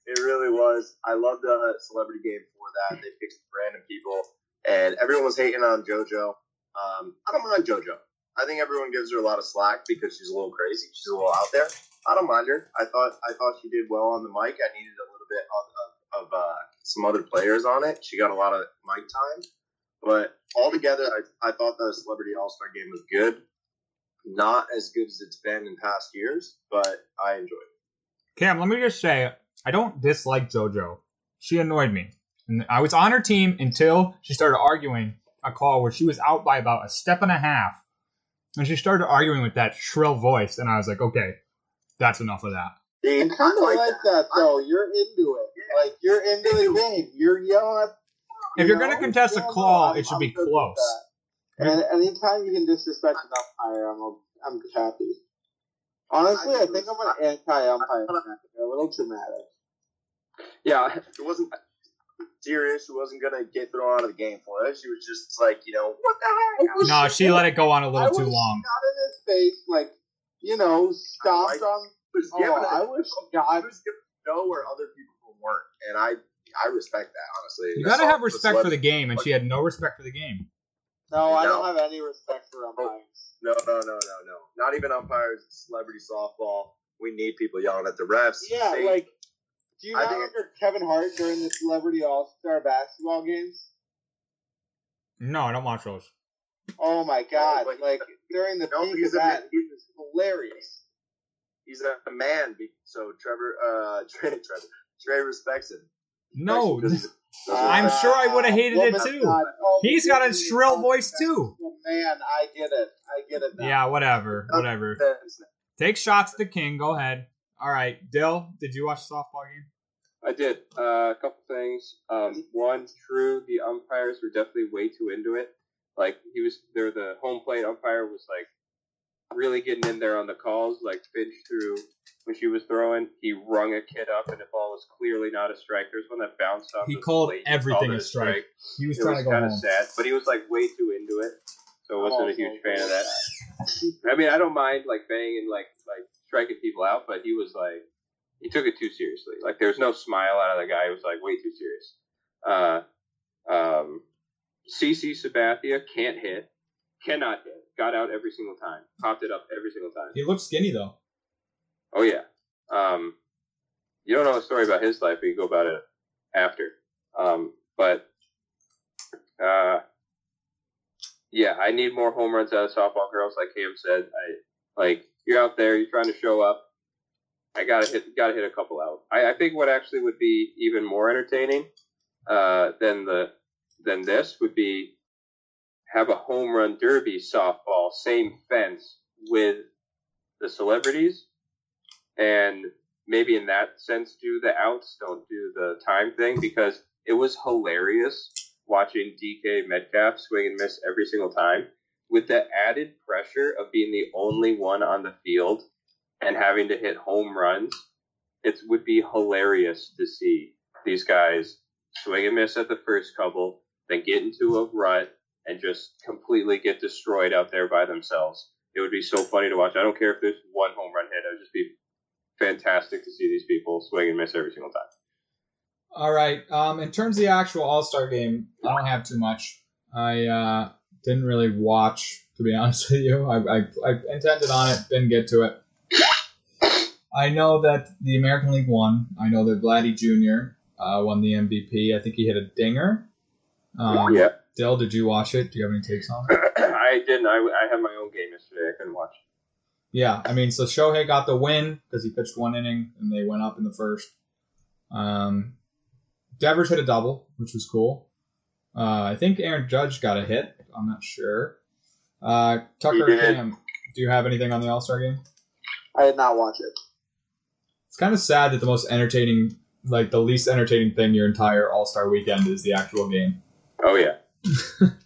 It really was. I love the celebrity game for that. They picked random people, and everyone was hating on JoJo. Um, I don't mind JoJo. I think everyone gives her a lot of slack because she's a little crazy. She's a little out there. I don't mind her. I thought I thought she did well on the mic. I needed a little bit of, of, of uh, some other players on it. She got a lot of mic time, but altogether, I, I thought the Celebrity All Star game was good. Not as good as it's been in past years, but I enjoyed it. Cam, let me just say, I don't dislike JoJo. She annoyed me. And I was on her team until she started arguing a call where she was out by about a step and a half. And she started arguing with that shrill voice. And I was like, okay, that's enough of that. I kind of like like that though. You're into it. Like you're into the game. You're yelling at. If you you're gonna contest a Yeah, no, call, I'm- it should I'm be close. And anytime you can disrespect an umpire, I'm I'm happy. Honestly, I think I'm an anti-umpire. They're a little dramatic. Yeah, it wasn't serious. She wasn't gonna get thrown out of the game for it. She was just like, you know, what the heck? No, she let it go on a little was too long. Shot in his face, like you know, stomped I on. was Oh, I wish I God. was gonna know where other people weren't, and I I respect that honestly. You gotta have respect for the game, and she had no respect for the game. No, I don't have any respect for umpires. No, no, no, no, no. Not even umpires. Celebrity softball. We need people yelling at the refs. Yeah, like, do you I not remember Kevin Hart during the Celebrity All Star basketball games? No, I don't watch those. Oh my God! but- like during the No, peak he's of a that, man- he was hilarious. he's a man, so Trevor, uh, [laughs] Trey, Trevor, Trey respects him. No, Because he's a- I'm sure I would've hated it too. Oh, He's got a shrill voice too. Oh, man, I get it. I get it now. Yeah, whatever, whatever. Take shots at the king. Go ahead. All right, Dill, did you watch the softball game? I did. Uh, a couple things. Um, one, true, the umpires were definitely way too into it. Like he was there, the home plate umpire was like really getting in there on the calls. Like Finch threw when she was throwing, he rung a kid up, and the ball was clearly not a strike. There's one that bounced off. He the called plate, everything called it a strike. He was It trying was to go kind of home. sad, but he was like way too into it, so I wasn't a huge fan of that. I mean, I don't mind like banging like like striking people out, but he was like he took it too seriously. Like there was no smile out of the guy. It was like way too serious. Uh, um, CC Sabathia can't hit, cannot hit. Got out every single time. Popped it up every single time. He looked skinny though. Oh yeah. Um, you don't know the story about his life, but you go about it after. Um, but uh, yeah, I need more home runs out of softball girls, like Cam said. I like you're out there, you're trying to show up. I gotta hit, gotta hit a couple out. I, I think what actually would be even more entertaining uh, than the than this would be have a home run derby softball, same fence with the celebrities, and maybe in that sense do the outs, don't do the time thing because it was hilarious watching DK Metcalf swing and miss every single time with the added pressure of being the only one on the field and having to hit home runs. It would be hilarious to see these guys swing and miss at the first couple, then get into a rut and just completely get destroyed out there by themselves. It would be so funny to watch. I don't care if there's one home run hit. It would just be fantastic to see these people swing and miss every single time. All right. Um, in terms of the actual All Star game, I don't have too much. I uh, didn't really watch, to be [laughs] honest with you. I, I, I intended on it, didn't get to it. I know that the American League won. I know that Vladdy Jr. Uh, won the MVP. I think he hit a dinger. Um, yeah, Dill, did you watch it? Do you have any takes on it? [clears throat] I didn't. I, I had my own game yesterday. I couldn't watch. Yeah, I mean, so Shohei got the win because he pitched one inning and they went up in the first. Um, Devers hit a double, which was cool. Uh, I think Aaron Judge got a hit. I'm not sure. Uh, Tucker Cam, do you have anything on the All Star game? I did not watch it. It's kind of sad that the most entertaining, like the least entertaining thing your entire All Star weekend is the actual game. Oh yeah. [laughs]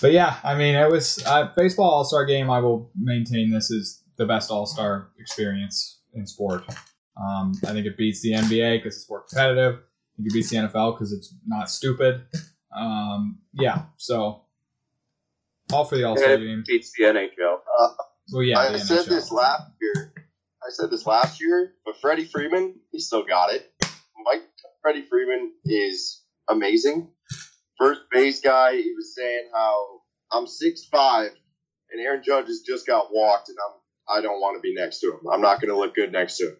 But yeah, I mean, it was uh, baseball All Star game. I will maintain this is the best All Star experience in sport. Um, I think it beats the NBA because it's more competitive. I think it beats the NFL because it's not stupid. Um, yeah, so all for the All Star game. beats the NHL. Well, yeah, I the said NHL. this last year. I said this last year, but Freddie Freeman, he still got it. Mike Freddie Freeman is amazing. First base guy, he was saying how I'm six five, and Aaron Judge has just got walked, and I'm I don't want to be next to him. I'm not going to look good next to him.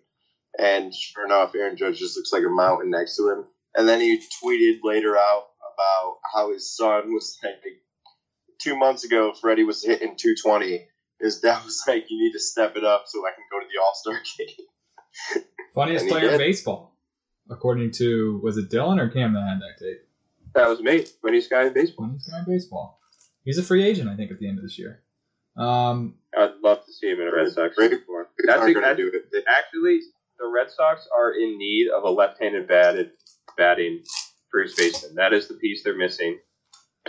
And sure enough, Aaron Judge just looks like a mountain next to him. And then he tweeted later out about how his son was like two months ago, Freddie was hitting 220 his dad was like, "You need to step it up so I can go to the All Star [laughs] game." Funniest player in baseball, according to was it Dylan or Cam that had that tape? That was me. Funniest guy in baseball. Funniest guy in baseball. He's a free agent, I think, at the end of this year. Um, I'd love to see him in a Red Sox Great. uniform. They're That's not gonna do it. Actually, the Red Sox are in need of a left-handed batted batting first baseman. That is the piece they're missing.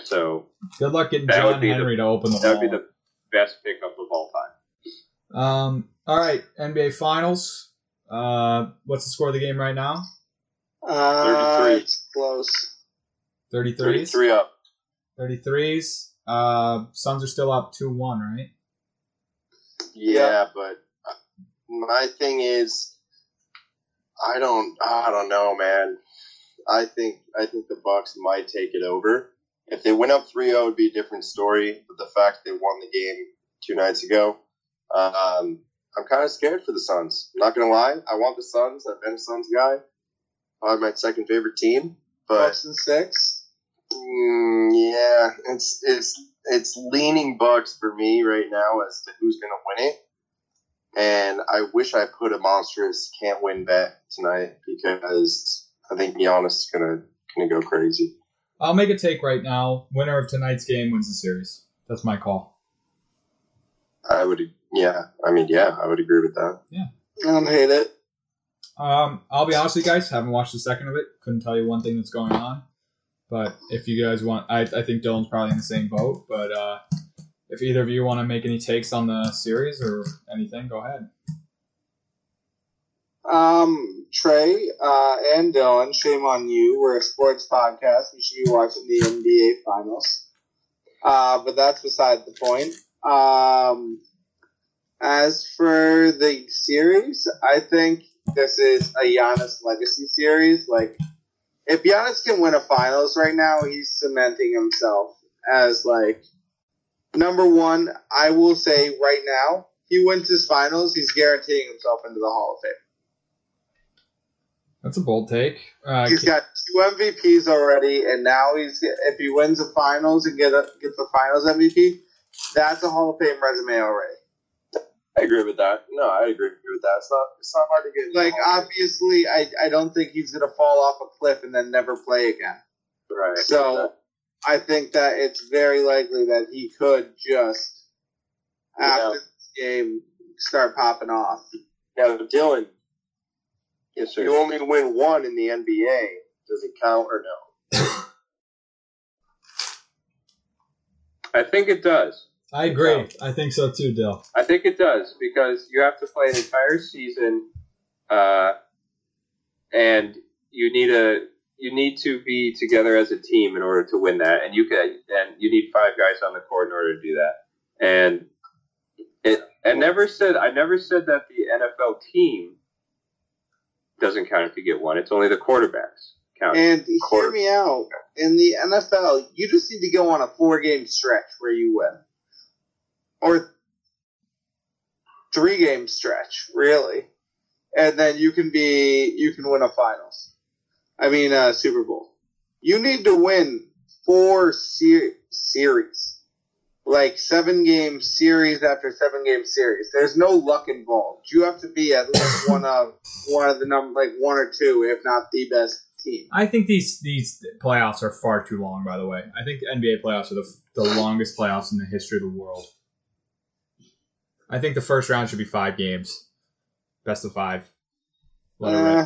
So good luck getting That would John be the- Henry to open the that would be the best pickup of all time. Um, all right, NBA Finals. Uh, what's the score of the game right now? Uh, 33. It's close. 33s? 33 up. 33s. Uh, Suns are still up 2 1, right? Yeah, but uh, my thing is, I don't, I don't know, man. I think, I think the Bucks might take it over. If they went up 3-0, it'd be a different story. But the fact they won the game two nights ago, um, I'm kind of scared for the Suns. I'm not gonna lie, I want the Suns. I've been a Suns guy. Probably my second favorite team, but Bucks and six. Mm, yeah, it's it's it's leaning Bucks for me right now as to who's gonna win it. And I wish I put a monstrous can't win bet tonight because I think Giannis is gonna gonna go crazy. I'll make a take right now. Winner of tonight's game wins the series. That's my call. I would, yeah, I mean, yeah, I would agree with that. Yeah, I don't hate it. Um, I'll be honest with you guys, haven't watched a second of it. Couldn't tell you one thing that's going on. But if you guys want, I, I think Dylan's probably in the same boat. But uh, if either of you want to make any takes on the series or anything, go ahead. Um, Trey uh, and Dylan, shame on you. We're a sports podcast. We should be watching the NBA finals. Uh, but that's beside the point. Um, as for the series, I think this is a Giannis legacy series. Like, if Giannis can win a finals right now, he's cementing himself as like number one. I will say right now, he wins his finals, he's guaranteeing himself into the Hall of Fame. That's a bold take. Uh, He's got two MVPs already, and now he's if he wins the finals and get a, gets the finals MVP, that's a Hall of Fame resume already. I agree with that. No, I agree with that. It's not it's not hard to get. Like obviously, I I don't think he's gonna fall off a cliff and then never play again. right. So I think that it's very likely that he could just after Yeah. this game start popping off. now, Dylan, Yes, if you only win one in the NBA, does it count or no? [coughs] I think it does. I agree. I think so too, Dill. I think it does because you have to play an entire season, uh, and you need a you need to be together as a team in order to win that, and you can and you need five guys on the court in order to do that. And it I never said I never said that the NFL team doesn't count if you get one. It's only the quarterbacks count. And hear me out. In the NFL, you just need to go on a four game stretch where you win. Or three game stretch, really. And then you can be you can win a finals. I mean uh Super Bowl. You need to win four ser- series. Like seven game series after seven game series. There's no luck involved. You have to be at least [laughs] one of one of the number like one or two, if not the best team. I think these these playoffs are far too long. By the way, I think NBA playoffs are the the longest playoffs in the history of the world. I think the first round should be five games, best of five. Let. Uh,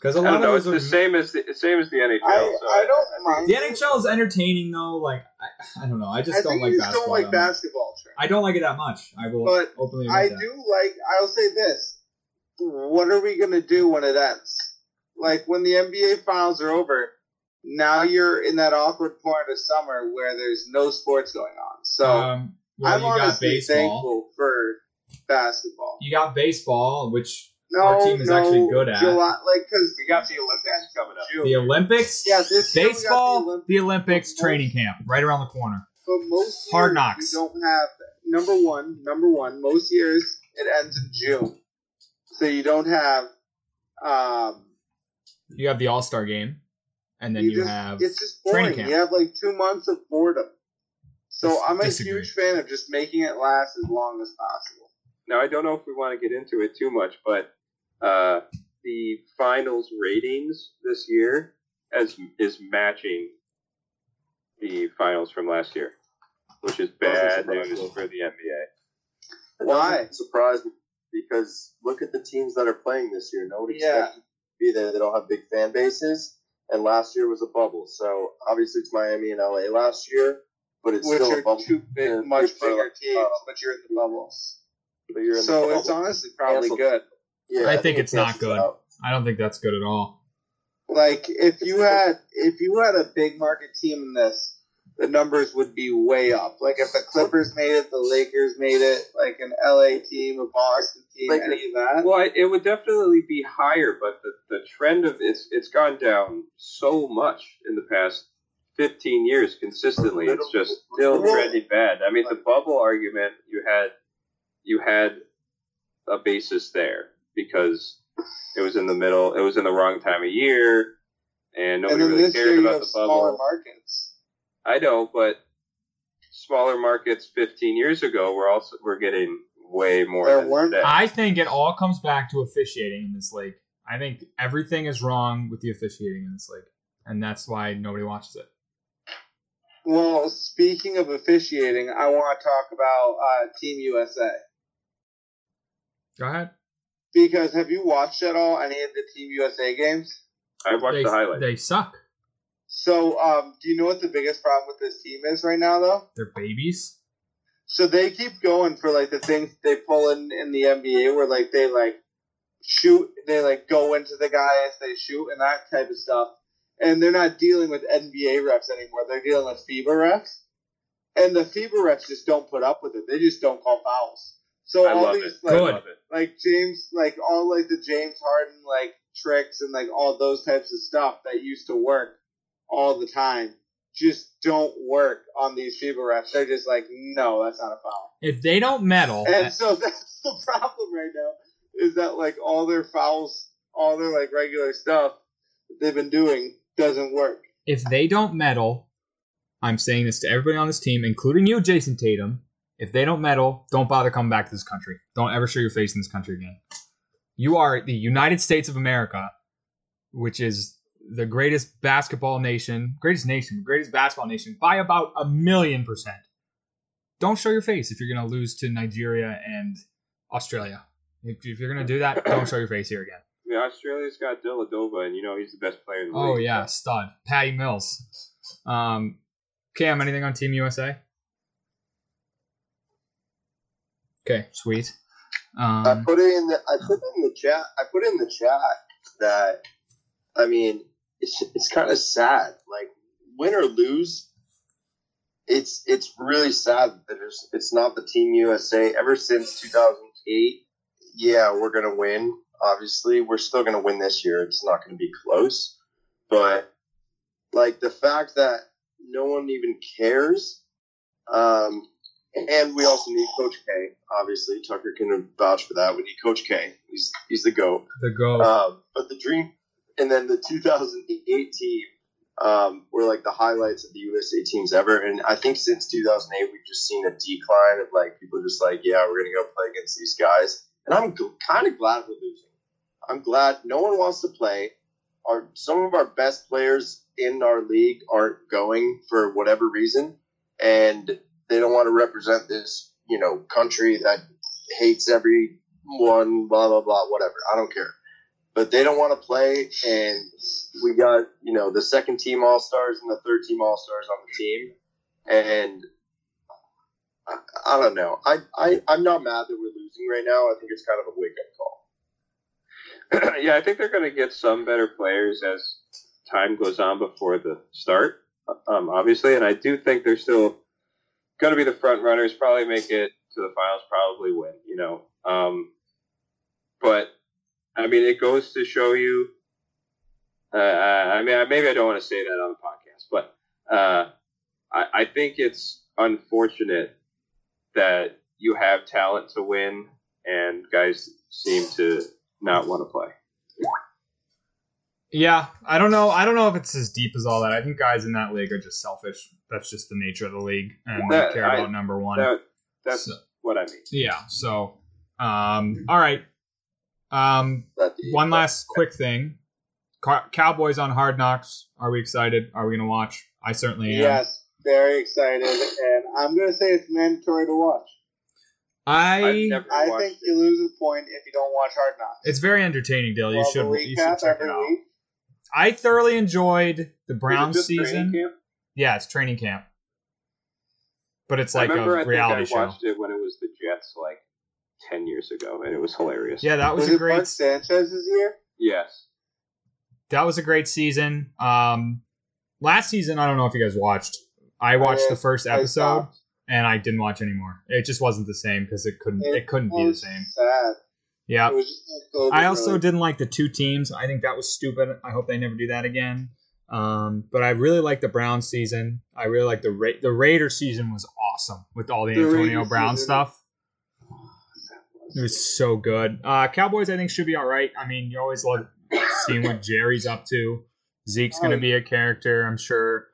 Because a I lot don't know. It's the are, same as the same as the NHL. I, so I don't mind. the it. NHL is entertaining though. Like I, I don't know. I just I don't think like you just basketball. don't like that basketball. Trent. I don't like it that much. I will But openly admit I that. do like. I'll say this: What are we gonna do when it ends? Like when the NBA finals are over, now you're in that awkward point of summer where there's no sports going on. So um, well, I'm you got honestly baseball. thankful for basketball. You got baseball, which No, Our team is no, actually good at- July, like because We got the Olympics coming up. the Olympics, Yeah, this year we got the baseball, Olympics. the Olympics training camp right around the corner. But most Hard knocks. We don't have number one. Number one. Most years it ends in June, so you don't have. Um, You have the All Star game, and then you, just, have it's just training boring. camp. You have like two months of boredom. So Dis- I'm a disagree. huge fan of just making it last as long as possible. Now, I don't know if we want to get into it too much, but uh, the finals ratings this year as is matching the finals from last year, which is bad news for the NBA. It Why? doesn't surprise me because look at the teams that are playing this year. Nobody Yeah. expected to be there. They don't have big fan bases, and last year was a bubble. So obviously it's Miami and LA last year, but it's Which still are bubble. two big, Yeah, much big for, bigger like, teams, uh, but you're in the bubbles. But you're in the So it's bubble. honestly probably Canceled. good. Yeah, I think it's not good. out. I don't think that's good at all. Like if you had if you had a big market team in this, the numbers would be way up. Like if the Clippers made it, the Lakers made it, like an LA team, a Boston team, Like- any of that. Well, it would definitely be higher, but the, the trend of it's it's gone down so much in the past 15 years consistently. It's just still pretty bad. I mean, the bubble argument you had you had a basis there because it was in the middle. It was in the wrong time of year, and and nobody then really this year cared you about have the smaller bubble. markets. I know, but smaller markets 15 years ago were also were getting way more. There weren't- today. I think it all comes back to officiating in this league. I think everything is wrong with the officiating in this league, and that's why nobody watches it. Well, speaking of officiating, I want to talk about uh, Team USA Go ahead. because have you watched at all any of the Team USA games? I watched they, the highlights. They suck. So, um, do you know what the biggest problem with this team is right now, though? They're babies. So they keep going for like the things they pull in in the NBA, where like they like shoot, they like go into the guy as they shoot and that type of stuff, and they're not dealing with NBA refs anymore. They're dealing with FIBA refs, and the FIBA refs just don't put up with it. They just don't call fouls. So I all love these it. like Good. like James, like all like the James Harden like tricks and like all those types of stuff that used to work all the time just don't work on these FIBA refs. They're just like, no, that's not a foul. If they don't medal, And so [laughs] that's the problem right now is that like all their fouls, all their like regular stuff that they've been doing doesn't work. if they don't medal, I'm saying this to everybody on this team, including you, Jayson Tatum. If they don't medal, don't bother coming back to this country. Don't ever show your face in this country again. You are the United States of America, which is the greatest basketball nation, greatest nation, greatest basketball nation by about a million percent. Don't show your face if you're going to lose to Nigeria and Australia. If, if you're going to do that, don't show your face here again. Yeah, Australia's got Dellavedova, and you know he's the best player in the Oh league. yeah, stud. Patty Mills. Um, Cam, anything on Team USA? Okay, sweet. I Um, put it in the I put in the chat. I put in the chat that I mean it's it's kind of sad. Like win or lose, it's it's really sad that there's it's not the Team USA. Ever since 2008, yeah, we're gonna win. Obviously, we're still gonna win this year. It's not gonna be close, but like the fact that no one even cares. Um, and we also need Coach K. Obviously, Tucker can vouch for that. We need Coach K. He's he's the goat. the go. Um, but the dream, and then the 2008 team um, were like the highlights of the USA teams ever. And I think since 2008, we've just seen a decline of like people just like, yeah, we're gonna go play against these guys. And I'm g- kind of glad we're losing. I'm glad no one wants to play. Our some of our best players in our league aren't going for whatever reason, and they don't want to represent this, you know, country that hates everyone, blah blah blah, whatever. I don't care, but they don't want to play, and we got you know the second team all stars and the third team all stars on the team, and I, don't know. I, I I'm not mad that we're losing right now. I think it's kind of a wake up call. [clears throat] yeah, I think they're going to get some better players as time goes on before the start, um, obviously. And I do think they're still going to be the front runners, probably make it to the finals, probably win, you know. Um, but, I mean, it goes to show you. Uh, I mean, maybe I don't want to say that on the podcast, but uh, I, I think it's unfortunate that you have talent to win and guys seem to not want to play. Yeah, I don't know. I don't know if it's as deep as all that. I think guys in that league are just selfish. That's just the nature of the league, and That- they care I- about number one. That, that's So- what I mean. yeah. So, um, all right. Um, one last quick thing: Cow- Cowboys on Hard Knocks. Are we excited? Are we gonna watch? I certainly am. Yes, very excited, and I'm gonna say it's mandatory to watch. I. I've never I think it. you lose a point if you don't watch Hard Knocks. It's very entertaining, Dale. You Well, should. You should check it out. week. I thoroughly enjoyed the Was it Browns season. camp? Yeah, it's training camp, but it's I like remember a I reality think I show. watched it when it was the Jets like ten years ago, and it was hilarious. Yeah, that was, Was a it great. Mark Sanchez's year? Yes. That was a great season. Um, last season, I don't know if you guys watched. I watched I- the first episode, stopped. And I didn't watch anymore. It just wasn't the same because it couldn't. It, couldn't be the same. Sad. Yeah. It I also really- didn't like the two teams. I think that was stupid. I hope they never do that again. Um, but I really like the Brown season. I really like the Ra- the Raider season was awesome with all the, The Antonio Raider Brown season- stuff. It was so good. Uh, Cowboys, I think, should be all right. I mean, you always love seeing what [laughs] Jerry's up to. Zeke's going to Oh. be a character, I'm sure.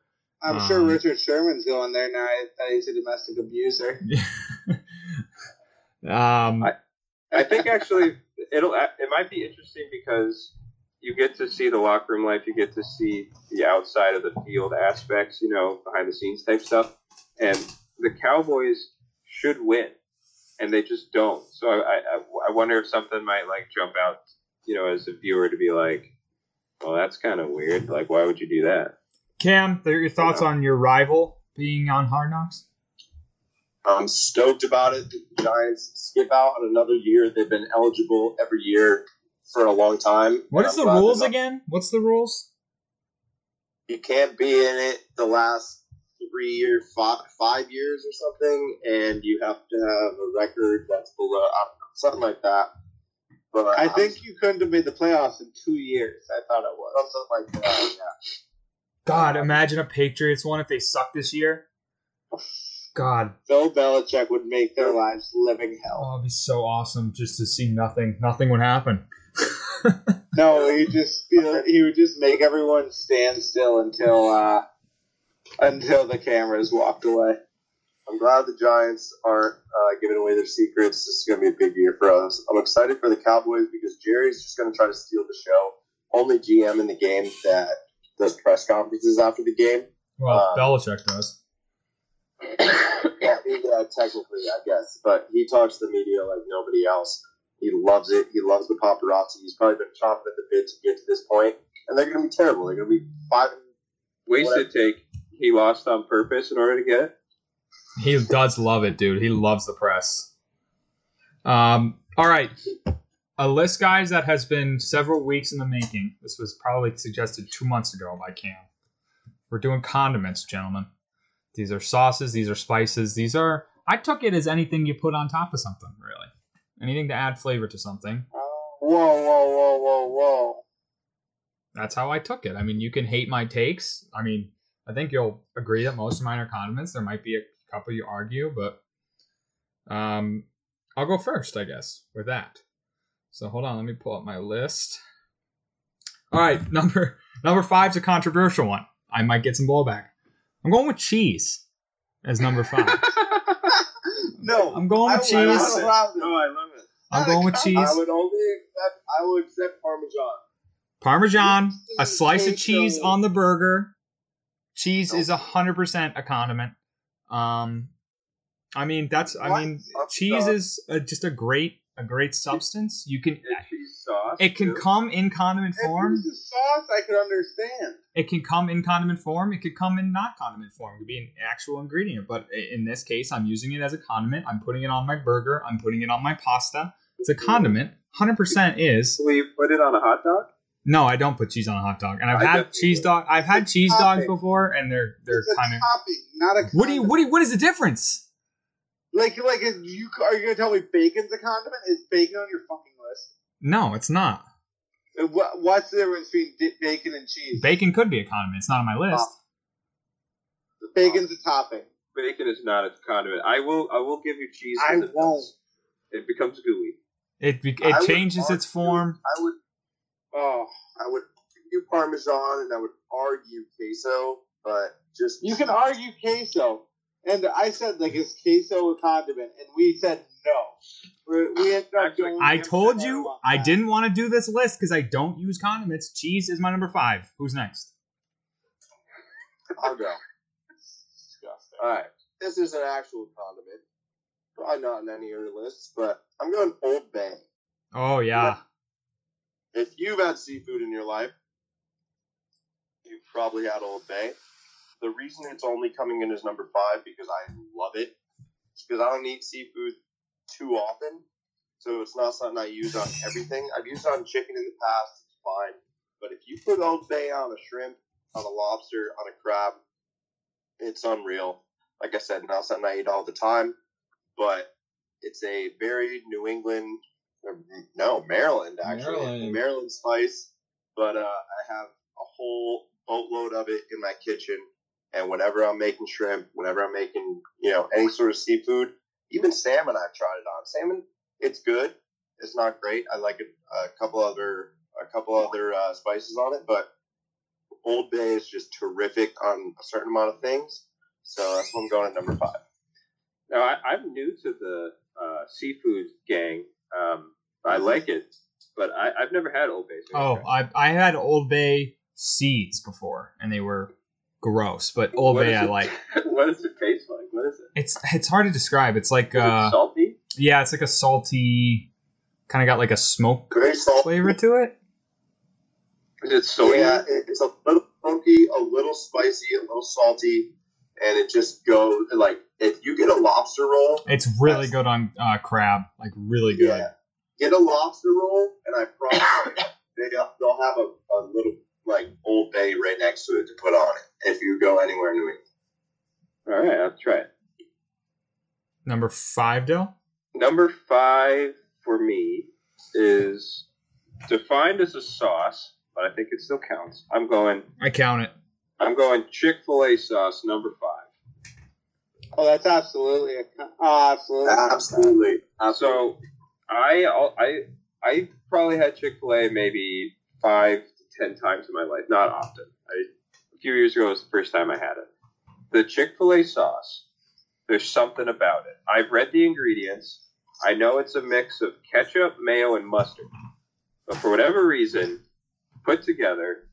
I'm sure um, Richard Sherman's going there now that he's a domestic abuser. [laughs] um, I- I think actually it'll it might be interesting because you get to see the locker room life, you get to see the outside of the field aspects, you know, behind the scenes type stuff, and the Cowboys should win, and they just don't. So I I, I wonder if something might like jump out, you know, as a viewer to be like, well, that's kind of weird. Like, why would you do that? Cam, th- your thoughts on your rival being on Hard Knocks? I'm stoked about it. The Giants skip out on another year. They've been eligible every year for a long time. What And is I'm the rules not- again? What's the rules? You can't be in it the last three year, five, five years or something, and you have to have a record that's below know, something like that. But I I'm- think you couldn't have made the playoffs in two years. I thought it was. something like that. Yeah. God, imagine a Patriots one if they suck this year. God, Bill Belichick would make their lives living hell. oh, it'd be so awesome just to see nothing. Nothing would happen. [laughs] No, he just he would just make everyone stand still until uh, until the cameras walked away. I'm glad the Giants aren't uh, giving away their secrets. This is going to be a big year for us. I'm excited for the Cowboys because Jerry's just going to try to steal the show. Only GM in the game that does press conferences after the game. Well, Uh, Belichick does. yeah, yeah, technically, I guess. But he talks to the media like nobody else. He loves it. He loves the paparazzi. He's probably been chomping at the bit to get to this point. point, and they're going to be terrible. They're going to be five. Wasted take. He lost on purpose in order to get it. He does love it, dude. He loves the press. Um, all right. A list, guys, that has been several weeks in the making. This was probably suggested two months ago by Cam. We're doing condiments, gentlemen. These are sauces, these are spices, these are. I took it as anything you put on top of something, really. Anything to add flavor to something. Whoa, whoa, whoa, whoa, whoa! That's how I took it. I mean, you can hate my takes. I mean, I think you'll agree that most of mine are condiments. There might be a couple you argue, but um, I'll go first, I guess, with that. So hold on, let me pull up my list. All right, [laughs] number number five's a controversial one. I might get some blowback. I'm going with cheese as number five. [laughs] No, I'm going with I- I'm cheese. not No, I love it. I'm Not going with cheese. I would only accept. I will accept Parmesan. Parmesan, a slice of cheese on the burger. Cheese Nope. is hundred percent a condiment. Um, I mean that's. I What? mean, Up cheese top. is a, just a great, a great substance. You can. And cheese sauce. It can too. come in condiment If it form. was a sauce, I could understand. It can come in condiment form. It could come in not condiment form. It could be an actual ingredient. But in this case, I'm using it as a condiment. I'm putting it on my burger. I'm putting it on my pasta. It's a condiment. Hundred percent is. Will you put it on a hot dog? No, I don't put cheese on a hot dog. And I've I had definitely cheese would. dog. I've had cheese dogs before, and they're they're it's a kind of. topping, not a. What do you what do you, what is the difference? Like? Like, is you are you gonna tell me bacon's a condiment? Is bacon on your fucking list? No, it's not. What, what's the difference between di- bacon and cheese? Bacon could be a condiment. It's not on my list. Bacon's a topping. Bacon is not a condiment. I will. I will give you cheese. I 'cause it won't. does. It becomes gooey. It be, it would changes its form. I would. Oh, I would argue Parmesan, and I would argue queso, but just you can argue queso, and I said like is queso a condiment, and we said no. We're, we ended up Actually, going I told you I that. didn't want to do this list because I don't use condiments. Cheese is my number five. Who's next? I'll go. Disgusting. All right, this is an actual condiment. Probably not in any of your lists, but I'm going Old Bay. Oh yeah. If you've had seafood in your life, you've probably had Old Bay. The reason it's only coming in as number five because I love it. It's because I don't eat seafood too often, so it's not something I use on everything. I've used it on chicken in the past. It's fine, but if you put Old Bay on a shrimp, on a lobster, on a crab, it's unreal. Like I said, not something I eat all the time, but it's a very New England, no Maryland actually, Maryland. Maryland spice. But uh, I have a whole boatload of it in my kitchen, and whenever I'm making shrimp, whenever I'm making you know any sort of seafood, even salmon, I've tried it on. Salmon, it's good. It's not great. I like a, a couple other a couple other uh, spices on it, but Old Bay is just terrific on a certain amount of things. So that's what I'm going at number five. Now I, I'm new to the uh, seafood gang. Um, I like it, but I, I've never had Old Bay. so Oh. I I had Old Bay seeds before, and they were gross. But [laughs] Old What Bay I it- like. [laughs] what does it taste like? What is it? It's it's hard to describe. It's like Is it uh salty? yeah, it's like a salty, kind of got like a smoke Very salty. flavor to it. Is it soy? Yeah, it's a little funky, a little spicy, a little salty, and it just goes like if you get a lobster roll, It's really good on uh, crab, like really good. yeah, get a lobster roll, and I promise they they'll have a, a little like Old Bay right next to it to put on it if you go anywhere in New England. All right, I'll try it. Number five, Dill. Number five for me is defined as a sauce, but I think it still counts. I'm going. I count it. I'm going Chick Fil A sauce number five. Oh, that's absolutely a con- oh, absolutely. Absolutely. So I I I probably had Chick Fil A maybe five to ten times in my life, not often. I, a few years ago was the first time I had it. The Chick Fil A sauce. There's something about it. I've read the ingredients. I know it's a mix of ketchup, mayo, and mustard. But for whatever reason, put together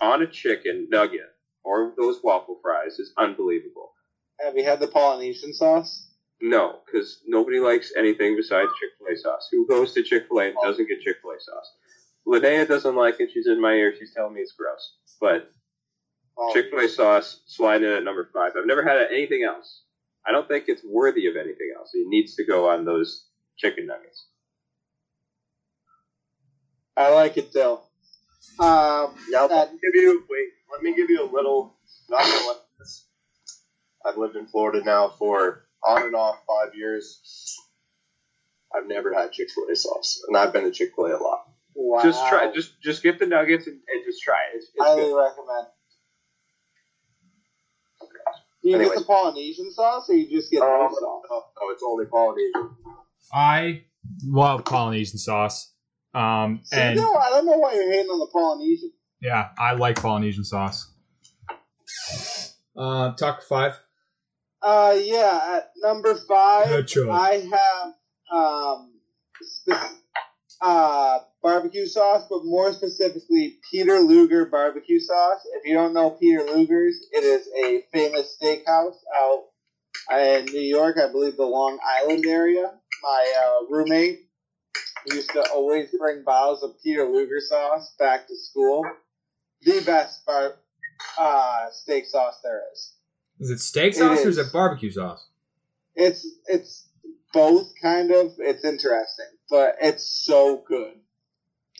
on a chicken nugget or those waffle fries is unbelievable. Have you had the Polynesian sauce? No, because nobody likes anything besides Chick Fil A sauce. Who goes to Chick Fil A and doesn't get Chick Fil A sauce? Linnea doesn't like it. She's in my ear. She's telling me it's gross. But Oh, Chick Fil A sauce slide in at number five. I've never had anything else. I don't think it's worthy of anything else. It needs to go on those chicken nuggets. I like it, Dill. Um, Now, that- let me give you wait. Let me give you a little. Not this. I've lived in Florida now for on and off five years. I've never had Chick Fil A sauce, and I've been to Chick Fil A a lot. Wow. Just try. Just just get the nuggets and, and just try it. It's, it's highly good. recommend. Do you Anyways. get the Polynesian sauce, or you just get Oh, no sauce? Oh, no, it's only Polynesian. I love Polynesian sauce. Um, See, and no, I don't know why you're hating on the Polynesian. yeah, I like Polynesian sauce. Uh, Tuck five. Uh, yeah, at number five, Ketchup. I have um, spe- uh, barbecue sauce, but more specifically Peter Luger barbecue sauce. If you don't know Peter Luger's, it is a famous steakhouse out in New York, I believe the Long Island area. My uh, roommate used to always bring bottles of Peter Luger sauce back to school. The best bar- uh, steak sauce there is. Is it steak It sauce or is is. it barbecue sauce? It's it's both kind of. It's interesting, but it's so good.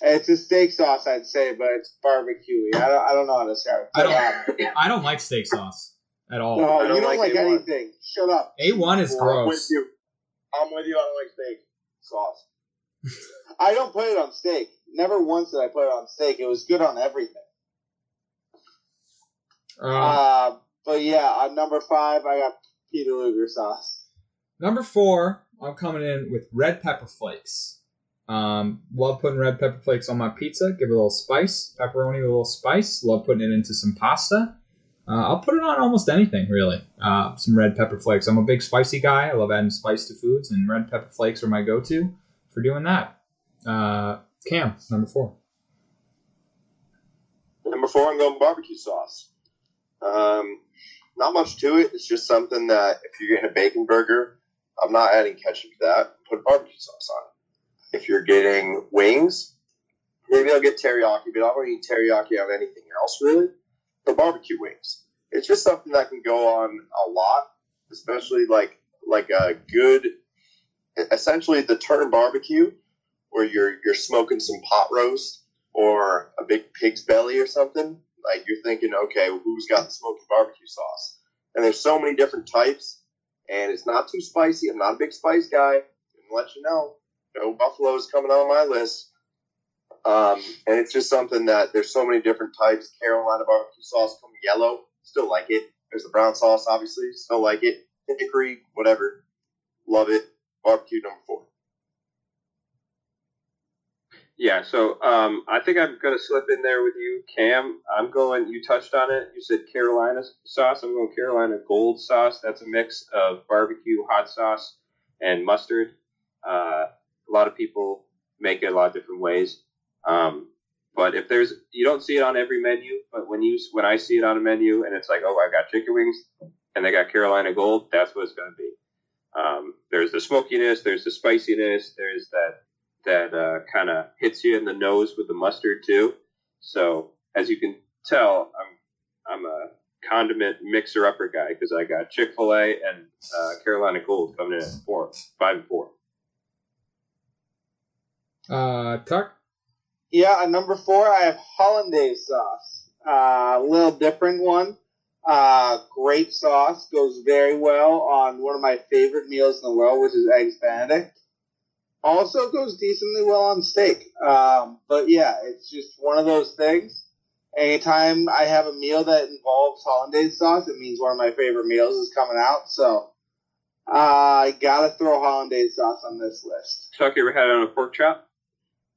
It's a steak sauce, I'd say, but it's barbecue. I don't, I don't know how to describe it. I don't. I don't like steak sauce at all. no, I don't you don't like like, anything. Shut up. A1 is I'm with gross. you. I'm with you. I don't like steak sauce. [laughs] I don't put it on steak. Never once did I put it on steak. It was good on everything. Uh, Uh, but yeah, on number five, I got Peter Luger sauce. Number four, I'm coming in with red pepper flakes. Um, love putting red pepper flakes on my pizza. Give it a little spice. Pepperoni with a little spice. Love putting it into some pasta. Uh, I'll put it on almost anything, really. Uh, some red pepper flakes. I'm a big spicy guy. I love adding spice to foods, and red pepper flakes are my go-to for doing that. Uh, Cam, number four. Number four, I'm going barbecue sauce. Um, not much to it. It's just something that if you're getting a bacon burger, I'm not adding ketchup to that. Put barbecue sauce on it. If you're getting wings, maybe I'll get teriyaki, but I don't eat teriyaki on anything else really. But barbecue wings. It's just something that can go on a lot, especially like like a good, essentially the term barbecue, where you're you're smoking some pot roast or a big pig's belly or something, like you're thinking, okay, who's got the smoky barbecue sauce? And there's so many different types, and it's not too spicy. I'm not a big spice guy. And let you know, no buffalo is coming on my list. Um, and it's just something that there's so many different types. Carolina barbecue sauce come yellow, still like it. There's the brown sauce, obviously, still like it. Hickory, whatever, love it. Barbecue number four. Yeah, so um, I think I'm going to slip in there with you, Cam. I'm going. You touched on it. You said Carolina sauce. I'm going Carolina Gold sauce. That's a mix of barbecue, hot sauce, and mustard. Uh, a lot of people make it a lot of different ways. Um, but if there's, you don't see it on every menu. But when you when I see it on a menu and it's like, oh, I got chicken wings and they got Carolina Gold, that's what it's going to be. Um, there's the smokiness. There's the spiciness. There's that that uh, kind of hits you in the nose with the mustard too. So as you can tell, I'm I'm a condiment mixer upper guy because I got Chick Fil A and uh, Carolina Gold coming in at four, five and four. Uh, Tuck. Yeah, at number four, I have hollandaise sauce. Uh, a little different one. Uh, great sauce goes very well on one of my favorite meals in the world, which is eggs Benedict. Also goes decently well on steak. Um, but yeah, it's just one of those things. Anytime I have a meal that involves hollandaise sauce, it means one of my favorite meals is coming out. So uh, I gotta throw hollandaise sauce on this list. Tuck, you ever had it on a pork chop?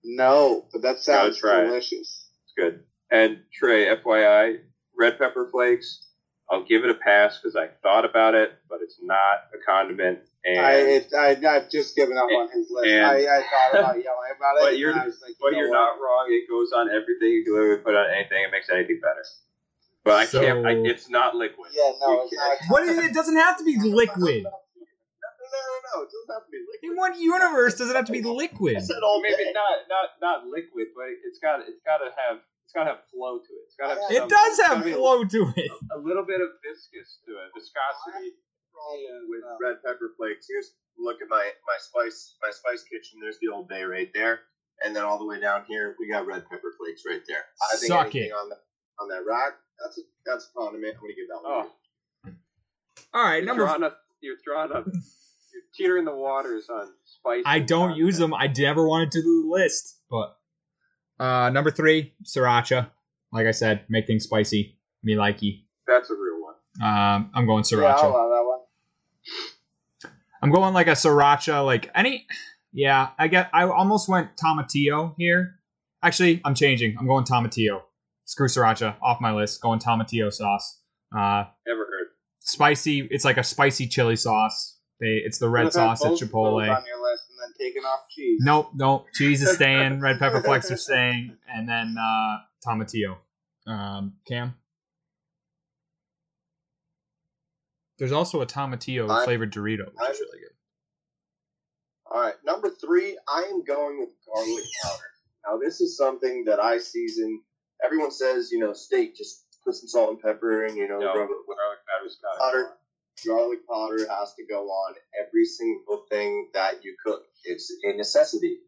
No, but that sounds try it. delicious. It's good. And Trey, FYI, red pepper flakes. I'll give it a pass because I thought about it, but it's not a condiment. And I, it, I I've just given up on his list. And- I, I thought about yelling about it. But and you're- like, you But you're what? not wrong. It goes on everything. You can literally put on anything. It makes anything better. But I can't. I, it's not liquid. Yeah, no, it's can't- not. What is it? It doesn't have to be liquid. No, no, no, no. It doesn't have to be liquid. In what universe does it have to be liquid? I said all Maybe not not not liquid, but it's got it's got to have it's got to have flow to it. It's got to have. It some- does have gotta flow to it. A little bit of viscous to it, viscosity. with uh, red pepper flakes. Here's look at my my spice my spice kitchen. There's the old bay right there, and then all the way down here we got red pepper flakes right there. I think Suck anything it. on the on that rack that's a that's a condiment. I'm gonna give that one. Oh, All right, you're number. drawing up. You're drawing up. You're teetering the waters on spice. I don't content. use them. I never wanted to do the list, but uh, number three, sriracha. Like I said, make things spicy. Me likey. That's a real one. Um, I'm going Yeah, sriracha. Allow that one. I'm going like a sriracha, like any. Yeah, I get. I almost went tomatillo here. Actually, I'm changing. I'm going tomatillo. Screw sriracha off my list. Going tomatillo sauce. Uh, Ever heard? spicy. It's like a spicy chili sauce. They. It's the red sauce at both of those Chipotle. Taking off cheese. Nope, nope. Cheese is staying. [laughs] Red pepper flakes are staying, and then uh, tomatillo. Um, Cam. There's also a tomatillo I- flavored Dorito, which I- is really good. All right, number three, I am going with garlic powder. Now, this is something that I season. Everyone says, you know, steak, just put some salt and pepper and, you know, No, rub it with garlic powder's got powder. Garlic powder has to go on every single thing that you cook. It's a necessity.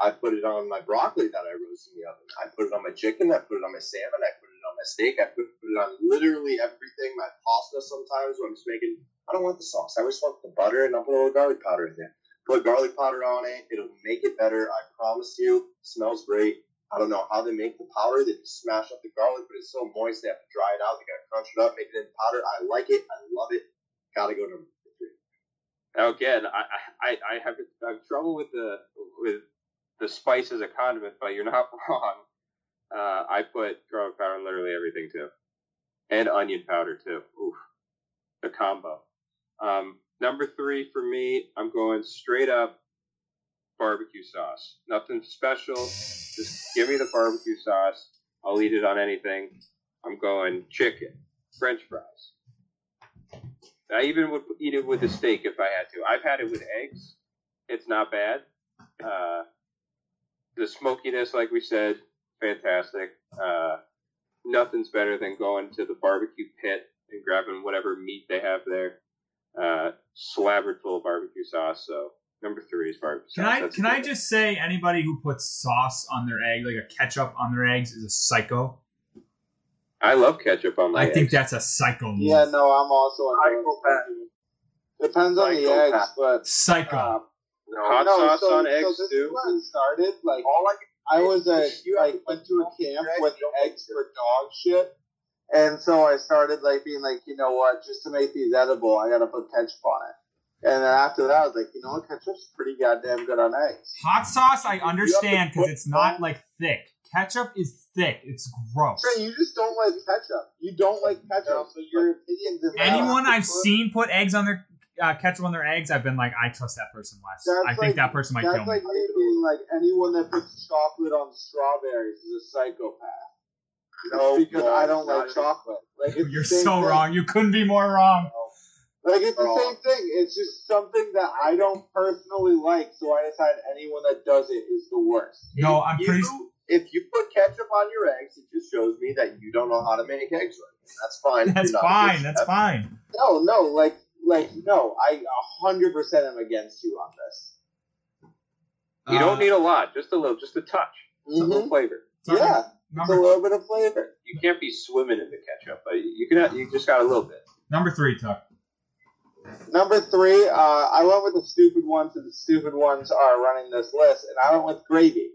I put it on my broccoli that I roast in the oven. I put it on my chicken. I put it on my salmon. I put it on my steak. I put, it on literally everything. My pasta sometimes when I'm just making. I don't want the sauce. I just want the butter and I'll put a little garlic powder in there. Put garlic powder on it. It'll make it better. I promise you. smells great. I don't know how they make the powder. They just smash up the garlic, but it's so moist they have to dry it out. They gotta crunch it up, make it into powder. I like it. I love it. Gotta go number three. Again, I, I, I have, I have trouble with the with the spice as a condiment, but you're not [laughs] wrong. Uh, I put garlic powder on literally everything too, and onion powder too. Oof, the combo. Um, number three for me, I'm going straight up barbecue sauce. Nothing special. Just give me the barbecue sauce. I'll eat it on anything. I'm going chicken, French fries. I even would eat it with a steak if I had to. I've had it with eggs. It's not bad. Uh, the smokiness, like we said, fantastic. Uh, nothing's better than going to the barbecue pit and grabbing whatever meat they have there. Uh, slabbered full of barbecue sauce. So number three is barbecue sauce. Can sauce. I That's can I good just say anybody who puts sauce on their egg, like a ketchup on their eggs, is a psycho. One. I love ketchup on my I think that's a psycho move. Yeah, no, I'm also on Psychopath. Depends on the Psychopath. eggs, but Psycho. um, No, Hot no, sauce so, on so eggs this too. is where it started. Like all I I was a You have like to went to a camp on your with eggs, you for dog shit, and so I started like being like, you know what, just to make these edible, I gotta put ketchup on it. And then after that, I was like, you know what, ketchup's pretty goddamn good on eggs. Hot sauce, I understand because it's not like thick. Ketchup is thick. It's gross. Trey, you just don't like ketchup. You don't like ketchup, so your opinions. is valid. Anyone I've Put- seen put eggs on their uh, ketchup on their eggs, I've been like, I trust that person less. That's I think like- that person might That's kill like me. me being like anyone that puts chocolate on strawberries is a psychopath. No, because no, I don't like chocolate. Like it's [laughs] You're so thing. wrong. You couldn't be more wrong. Like it's the same thing. It's just something that I don't personally like, so I decide anyone that does it is the worst. No, I'm If pretty. You- If you put ketchup on your eggs, it just shows me that you don't know how to make eggs right. That's fine. That's You're not a fine. That's fine. No, no, like like no, I a hundred percent am against you on this. You Uh, don't need a lot, just a little, just a touch, just a little flavor. sorry, Yeah, it's a little bit of flavor. You can't be swimming in the ketchup, but you can. Have, you just got a little bit. number three, Tuck. Number three, uh, I went with the stupid ones, and the stupid ones are running this list, and I went with gravy.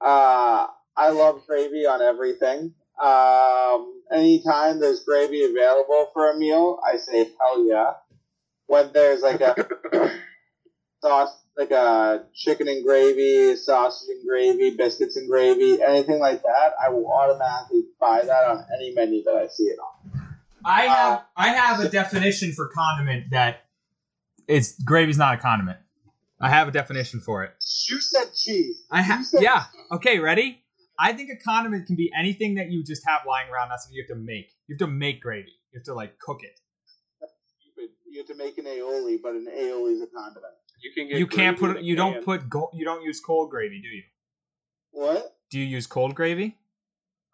Uh, I love gravy on everything. Um, anytime there's gravy available for a meal, I say hell yeah. When there's like a [coughs] sauce, like a chicken and gravy, sausage and gravy, biscuits and gravy, anything like that, I will automatically buy that on any menu that I see it on. I have I have a definition for condiment that it's gravy's not a condiment. I have a definition for it. You said cheese. I You have said yeah. Okay, ready? I think a condiment can be anything that you just have lying around. That's what you have to make. You have to make gravy. You have to like cook it. You have to make an aioli, but an aioli is a condiment. You can get. You can't put in it. a You don't put gold. You don't use cold gravy, do you? What? Do you use cold gravy?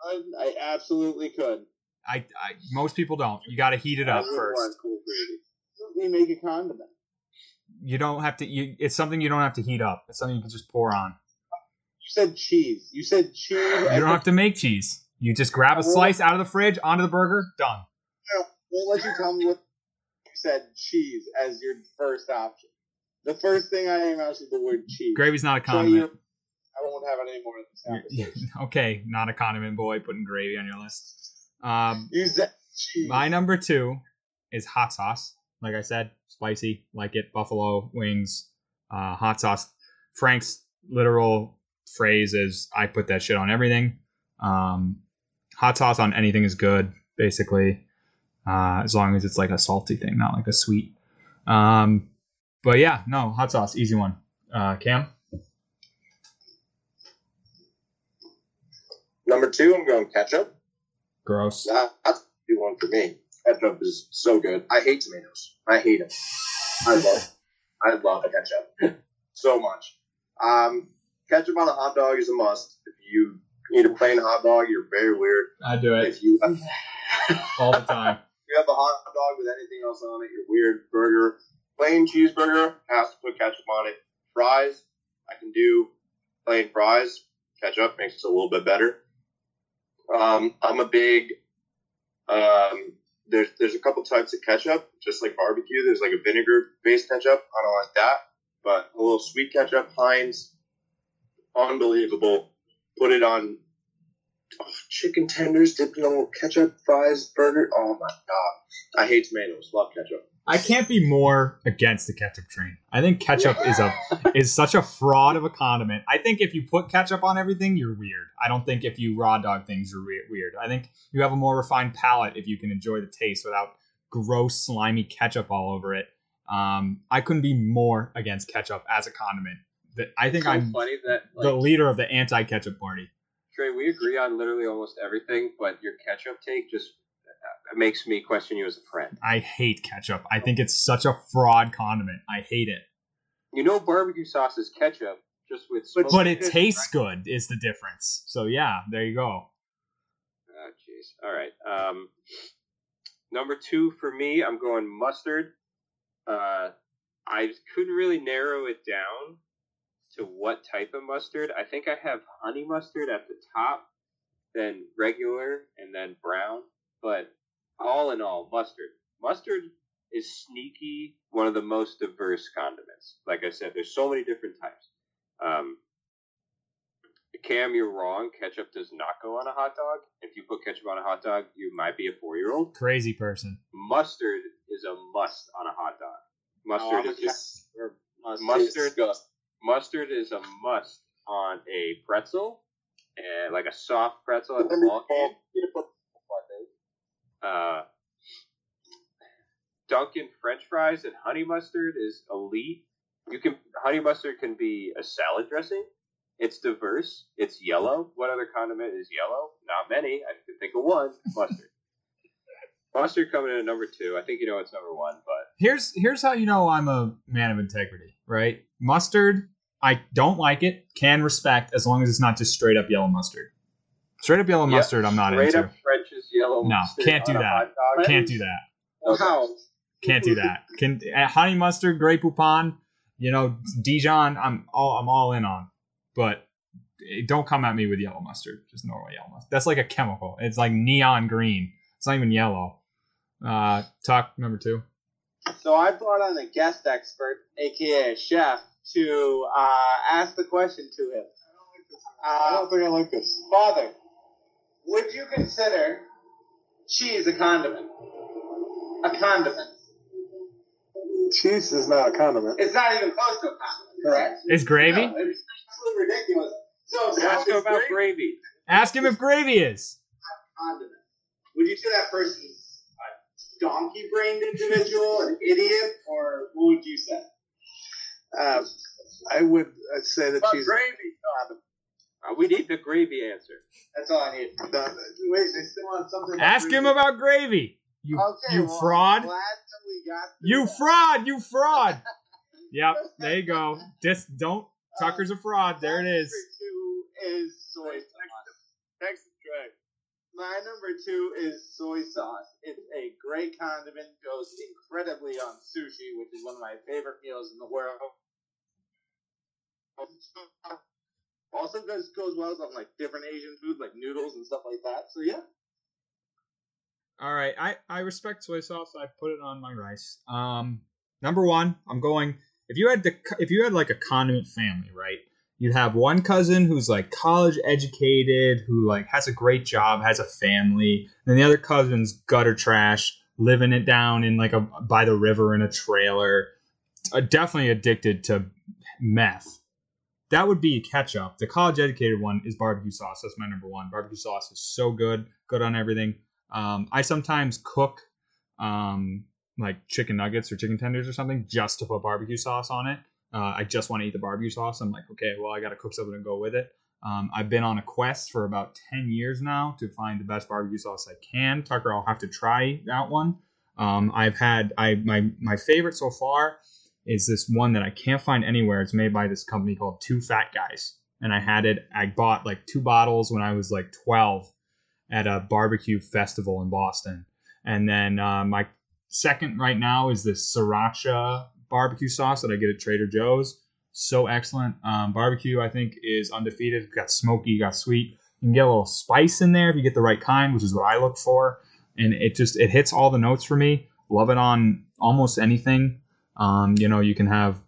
I, I absolutely could. I, I most people don't. You got to heat it up I would first. want cool gravy. Absolutely make a condiment. You don't have to. You, it's something you don't have to heat up. It's something you can just pour on. You said cheese. You said cheese. You don't have to make cheese. You just grab a slice out of the fridge onto the burger. Done. Won't let you tell me what you said cheese as your first option. The first thing I out was the word cheese. Gravy's not a So condiment. I won't have it anymore in this [laughs] conversation. okay, not a condiment boy putting gravy on your list. Um, You said cheese. my number two is hot sauce. Like I said, spicy, like it. Buffalo wings, uh, hot sauce. Frank's literal phrase is, "I put that shit on everything." Um, hot sauce on anything is good, basically, uh, as long as it's like a salty thing, not like a sweet. Um, but yeah, no hot sauce, easy one. Uh, Cam. Number two, I'm going ketchup. Gross. That, that's a good one for me. Ketchup is so good. I hate tomatoes. I hate them. I love. I love ketchup so much. Um, ketchup on a hot dog is a must. If you eat a plain hot dog, you're very weird. I do it If you [laughs] all the time. you have a hot dog with anything else on it, you're weird. Burger, plain cheeseburger has to put ketchup on it. Fries, I can do plain fries. Ketchup makes it a little bit better. Um, I'm a big. Um, there's there's a couple types of ketchup, just like barbecue. There's like a vinegar based ketchup. I don't like that, but a little sweet ketchup, Heinz, unbelievable. Put it on oh, chicken tenders, dip it on little ketchup, fries, burger. Oh my god, I hate tomatoes. Love ketchup. I can't be more against the ketchup train. I think ketchup is a [laughs] is such a fraud of a condiment. I think if you put ketchup on everything, you're weird. I don't think if you raw dog things, you're we- weird. I think you have a more refined palate if you can enjoy the taste without gross, slimy ketchup all over it. Um, I couldn't be more against ketchup as a condiment. That I think so I'm funny that like, the leader of the anti-ketchup party. Trey, we agree on literally almost everything, but your ketchup take just makes me question you as a friend. I hate ketchup. I think it's such a fraud condiment. I hate it. You know, barbecue sauce is ketchup, just with. But- But it tastes good is the difference. So yeah, there you go. Oh, jeez. All right. Um, number two for me, I'm going mustard. Uh, I couldn't really narrow it down to what type of mustard. I think I have honey mustard at the top, then regular, and then brown. But all in all, mustard. Mustard is sneaky one of the most diverse condiments. Like I said, there's so many different types. Um, Cam, you're wrong. Ketchup does not go on a hot dog. If you put ketchup on a hot dog, you might be a four year old. Crazy person. Mustard is a must on a hot dog. Mustard Oh, is [laughs] a just mustard. Mustard. Disgusting. mustard is a must on a pretzel, and like a soft pretzel at the Let ball game. you put- I think. Uh, Dunkin' French fries and honey mustard is elite. You can honey mustard can be a salad dressing. It's diverse. It's yellow. What other condiment is yellow? Not many. I can think of one. Mustard. [laughs] mustard coming in at number two. I think you know it's number one, but Here's here's how you know I'm a man of integrity, right? Mustard, I don't like it. Can respect as long as it's not just straight up yellow mustard. Straight up yellow Yeah, mustard, I'm not straight into. up French's yellow No, mustard can't do on that. Can't do that. Wow. Can't do that. Can uh, honey mustard, Grey Poupon, you know, Dijon, I'm all I'm all in on. But eh, don't come at me with yellow mustard, just normal yellow mustard. That's like a chemical. It's like neon green. It's not even yellow. Uh, Tuck number two. So I brought on a guest expert, aka a chef, to uh, ask the question to him. I Uh, don't think I like this. Father, would you consider cheese is a condiment? A condiment. Cheese is not a condiment. It's not even close to a condiment, correct? Is gravy? No, it's absolutely ridiculous. So, so Ask him about great gravy. Ask him if gravy is. condiment. Would you say that person's a donkey-brained individual, an idiot, or what would you say? Um, I would uh, say that cheese. gravy. Uh, we need the gravy answer. That's all I need. No, Wait, they still want something. about Ask him about gravy. You Okay, you well, fraud. I'm glad that we got You that. fraud. You fraud. [laughs] Yep. There you go. Just don't. Tucker's a fraud. There it is. My. Number two is soy sauce. Texas Trey. My number two is soy sauce. It's a great condiment. Goes incredibly on sushi, which is one of my favorite meals in the world. Also goes goes well on like different Asian food, like noodles and stuff like that. So yeah, All right, I I respect soy sauce. I put it on my rice. Um, number one, I'm going. If you had the if you had like a condiment family, right? You'd have one cousin who's like college educated, who like has a great job, has a family, and the other cousin's gutter trash, living it down in like a by the river in a trailer, uh, definitely addicted to meth. That would be ketchup. The college educated one is barbecue sauce. That's my number one. Barbecue sauce is so good, good on everything. Um, I sometimes cook um, like chicken nuggets or chicken tenders or something just to put barbecue sauce on it. uh, I just want to eat the barbecue sauce. I'm like, okay, well, I got to cook something to go with it. Um, I've been on a quest for about 10 years now to find the best barbecue sauce I can. Tucker, I'll have to try that one. Um, I've had I my my favorite so far is this one that I can't find anywhere. It's made by this company called Two Fat Guys, and I had it. I bought like two bottles when I was like 12 at a barbecue festival in Boston, and then uh, my second right now is this sriracha barbecue sauce that I get at Trader Joe's. So excellent. Um, barbecue, I think, is undefeated. Got smoky, got sweet. You can get a little spice in there if you get the right kind, which is what I look for. And it just it hits all the notes for me. Love it on almost anything. Um, you know, you can have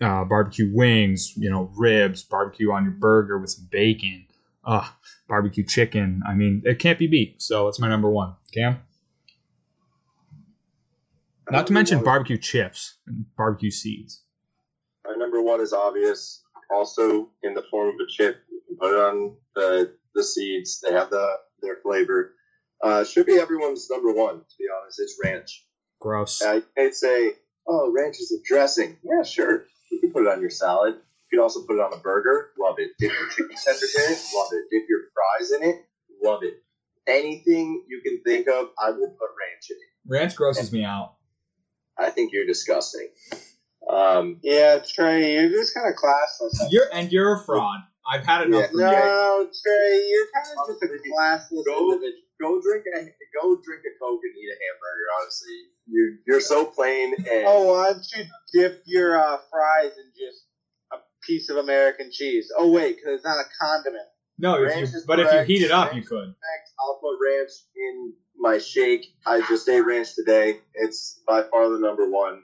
uh, barbecue wings, you know, ribs, barbecue on your burger with some bacon, uh, barbecue chicken. I mean, it can't be beat. So it's my number one. Cam? Not to mention barbecue chips and barbecue seeds. My number one is obvious. Also in the form of a chip. You can put it on the the seeds. They have the their flavor. Uh, should be everyone's number one. To be honest, it's ranch. Gross. You may say, "Oh, ranch is a dressing." Yeah, sure. You can put it on your salad. You can also put it on a burger. Love it. Dip your chicken tenders in it. Love it. Dip your fries in it. Love it. Anything you can think of, I will put ranch in it. Ranch grosses me out. I think you're disgusting. Um, Yeah, Trey, you're just kind of classless. You're and you're a fraud. I've had enough Yeah, from No, you. Trey, you're kind of just a classless Go- individual. go drink a go drink a coke and eat a hamburger. Honestly, you're you're so plain and Oh, why don't you dip your uh, fries in just a piece of American cheese? Oh, wait, because it's not a condiment. No, if you, is but if you heat it up, you Ranch- could. fact, I'll put ranch in my shake. I just ate ranch today. It's by far the number one.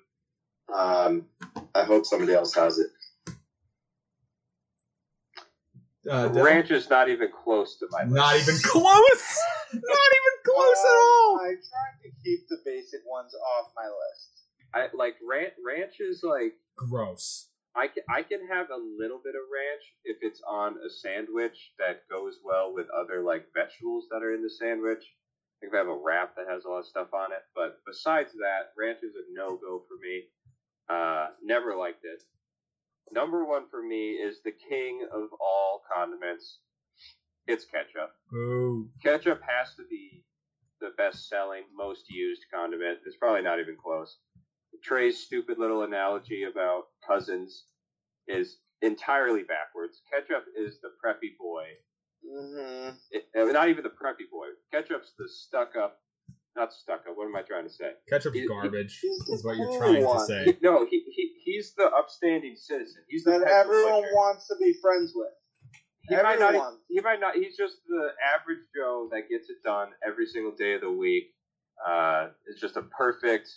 Um, I hope somebody else has it. Uh, Ranch is not even close to my list. Not even close. [laughs] Not even close at all. I tried to keep the basic ones off my list. I like ranch. Ranch is like Gross. I can I can have a little bit of ranch if it's on a sandwich that goes well with other like vegetables that are in the sandwich. Like if I have a wrap that has a lot of stuff on it. But besides that, ranch is a no go for me. Uh, never liked it. Number one for me is the king of all condiments. It's ketchup. Ooh. Ketchup has to be the best selling, most used condiment. It's probably not even close. Trey's stupid little analogy about cousins is entirely backwards. Ketchup is the preppy boy. Mm-hmm. It, uh, not even the preppy boy. Ketchup's the stuck up, not stuck up. What am I trying to say? Ketchup's He- he- garbage. he's the Is what you're trying one. to say. No, he, he he's the upstanding citizen. He's the That everyone pusher. wants to be friends with. He might not. Everyone. He might not. He's just the average Joe that gets it done every single day of the week. Uh, it's just a perfect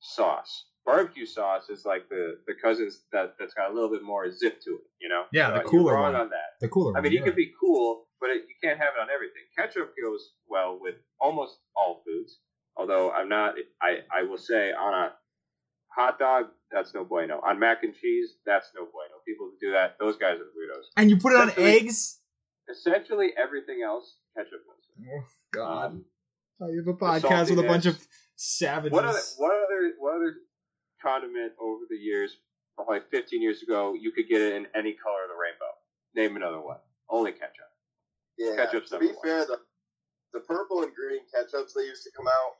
sauce. Barbecue sauce is like the the cousins that that's got a little bit more zip to it. You know. Yeah, the you're cooler wrong one. on that. The cooler I one, mean, he yeah. could be cool, but it, you can't have it on everything. Ketchup goes well with almost all foods. Although I'm not, I I will say on a hot dog, that's no bueno. On mac and cheese, that's no bueno. People who do that, those guys are weirdos. And you put it on eggs? Essentially, everything else, ketchup goes. Oh, God. Um, Oh, you have a podcast with a bunch of savages. what other what other what other condiment over the years, probably 15 years ago, you could get it in any color of the rainbow? Name another one. Only ketchup. Yeah. Ketchup's to be one. fair, the the purple and green ketchups they used to come out,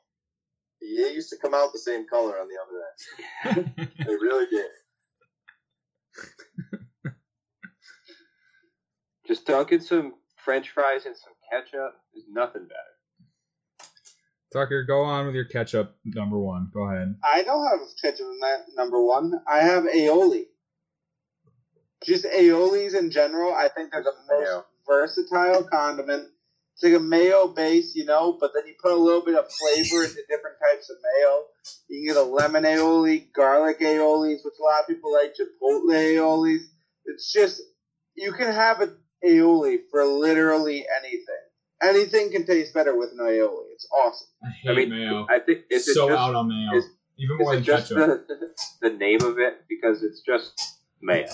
they used to come out the same color on the other end. [laughs] They really did. Just dunking some French fries and some ketchup is nothing better. Tucker, go on with your ketchup number one. Go ahead. I don't have ketchup in that number one. I have aioli. Just aiolis in general, I think they're the most Mayo. versatile condiment. It's like a mayo base, you know, but then you put a little bit of flavor into different types of mayo. You can get a lemon aioli, garlic aiolis, which a lot of people like, chipotle aiolis. It's just, you can have an aioli for literally anything. Anything can taste better with an aioli. It's awesome. I hate I mean, mayo. I think it's so just, out on mayo. is- Even is more it than just ketchup. the, [laughs] the name of it because it's just mayo.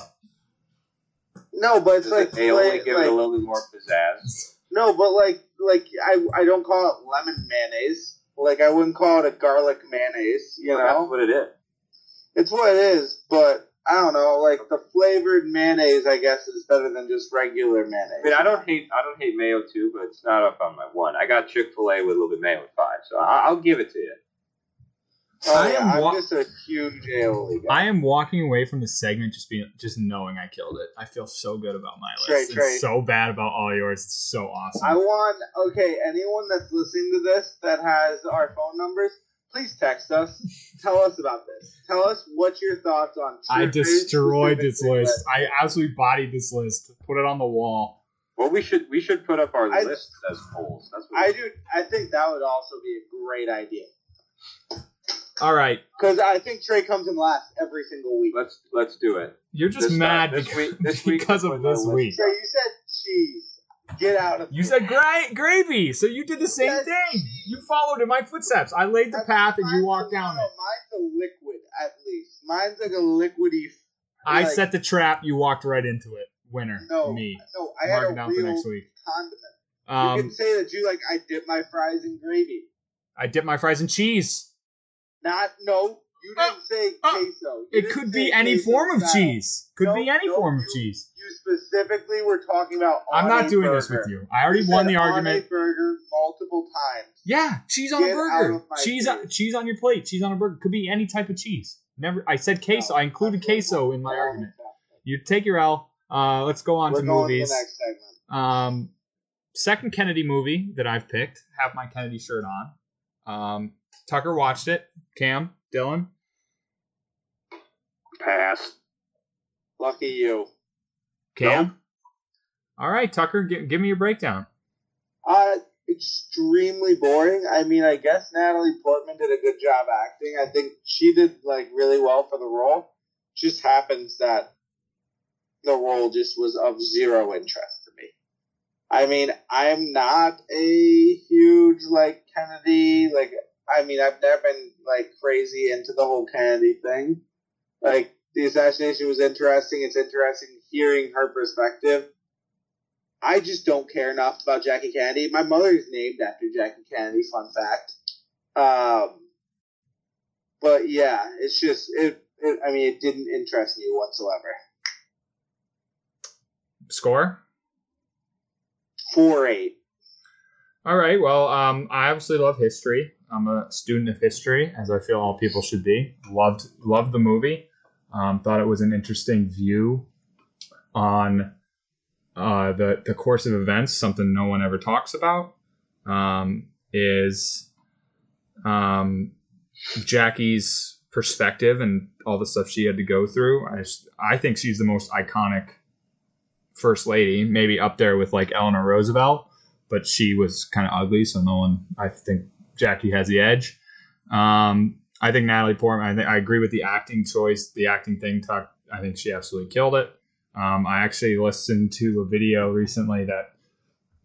No, but it's Does like, it aioli like- give like- it a little bit more pizzazz? No, but like like I I don't call it lemon mayonnaise. Like I wouldn't call it a garlic mayonnaise. You Well, that's know, what it is. it's what it is. But I don't know, like the flavored mayonnaise. I guess is better than just regular mayonnaise. I mean, I don't hate I don't hate mayo too, but it's not up on my one. I got Chick Fil A with a little bit of mayo at five, so I, I'll give it to you. Oh, I yeah, am I'm wa- just a huge aioli guy. I am walking away from the segment just being just knowing I killed it. I feel so good about my Trey, list. Trey. It's so bad about all yours. It's so awesome. I want okay. Anyone that's listening to this that has our phone numbers, please text us. Tell us about this. Tell us what your thoughts on. I destroyed this specific list. I absolutely bodied this list. Put it on the wall. Well, we should we should put up our I- list as polls. That's what I do. I think that would also be a great idea All right, because I think Trey comes in last every single week. let's let's do it. you're just This time- mad this because, week- this [laughs] week because of this week. list Trey, you said cheese. Get out of You here. said gra- gravy, so you did the same Yes. thing. You followed in my footsteps. I laid the That's- path, and you mine's walked a- down no, it. Mine's a liquid, at least. Mine's like a liquidy. I like- set the trap. You walked right into it. Winner, No, me. no, I had Mark a it down for real next week. condiment. you Um, can say that you like. I dip my fries in gravy. I dip my fries in cheese. Not no. You Uh, didn't say uh, queso. You It didn't could say be any queso form of style. cheese. Could No, be any no, form of you- cheese. You specifically were talking about. I'm not doing this with you. I already You won the argument. burger multiple times. Yeah, cheese on Get a burger. Cheese, on, cheese on your plate. Cheese on a burger. Could be any type of cheese. Never. I said queso. No, I included queso in my argument. You take your L. Uh, let's go on We're to movies. to. Um, second Kennedy movie that I've picked. Have my Kennedy shirt on. Um, Tucker watched it. Cam, Dylan. Pass. Lucky you. Cam. All right, Tucker. Give, give me your breakdown. Uh, extremely boring. I mean, I guess Natalie Portman did a good job acting. I think she did like really well for the role. Just happens that the role just was of zero interest to me. I mean, I'm not a huge like Kennedy like. I mean, I've never been like crazy into the whole Kennedy thing. Like the assassination was interesting. It's interesting hearing her perspective. I just don't care enough about Jackie Kennedy. My mother is named after Jackie Kennedy. Fun fact. Um, but yeah, it's just it, it. I mean, it didn't interest me whatsoever. Score. Four eight. All right. Well, um, I obviously love history. I'm a student of history, as I feel all people should be. Loved loved the movie. Um, thought it was an interesting view on uh, the the course of events. Something no one ever talks about um, is um, Jackie's perspective and all the stuff she had to go through. I just, I think she's the most iconic first lady, maybe up there with like Eleanor Roosevelt but she was kind of ugly, so no one. I think Jackie has the edge. Um, I think Natalie Portman. I think I agree with the acting choice, the acting thing. Tuck. I think she absolutely killed it. Um, I actually listened to a video recently that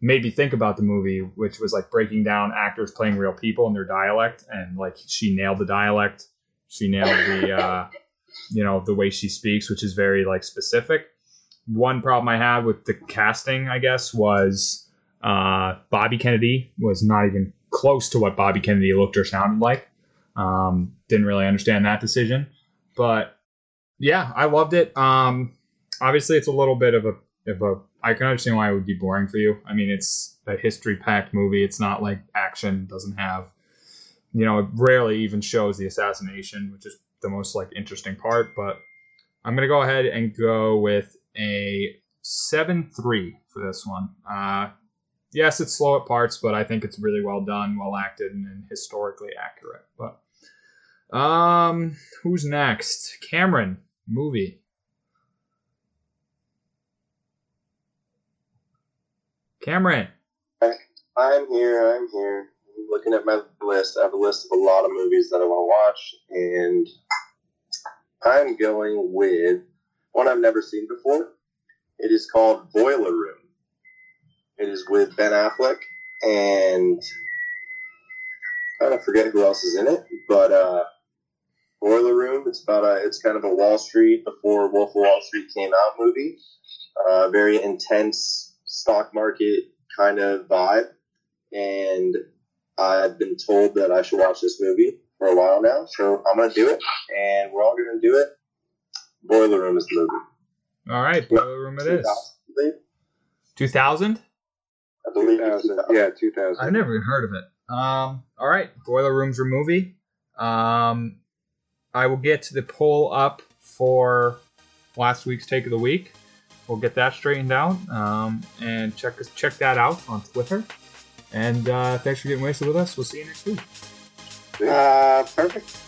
made me think about the movie, which was like breaking down actors playing real people and their dialect, and like she nailed the dialect. She nailed the, [laughs] uh, you know, the way she speaks, which is very like specific. One problem I had with the casting, I guess, was uh, Bobby Kennedy was not even close to what Bobby Kennedy looked or sounded like. Um, didn't really understand that decision, but yeah, I loved it. Um, obviously, it's a little bit of a of a. I can understand why it would be boring for you. I mean, it's a history packed movie. It's not like action. Doesn't have, you know, it rarely even shows the assassination, which is the most like interesting part. But I'm gonna go ahead and go with a seven three for this one. Uh, yes, it's slow at parts, but I think it's really well done, well acted, and, and historically accurate. But um, who's next? Cameron movie. Cameron. I'm here. I'm here. I'm looking at my list. I have a list of a lot of movies that I want to watch, and I'm going with one I've never seen before. It is called Boiler Room. It is with Ben Affleck and I kind of forget who else is in it, but uh, Boiler Room. It's about a. It's kind of a Wall Street before Wolf of Wall Street came out movie. Uh, very intense stock market kind of vibe, and I've been told that I should watch this movie for a while now, so I'm gonna do it, and we're all gonna do it Boiler Room is the movie. All right, Boiler Room it is. 2000, 2000? I believe it's 2000. 2000. Yeah, 2000. I've never even heard of it. Um, all right, Boiler Room's a movie. Um, I will get the poll up for last week's take of the week. We'll get that straightened out um, and check check that out on Twitter. And uh, thanks for getting wasted with us. We'll see you next week. Uh, perfect.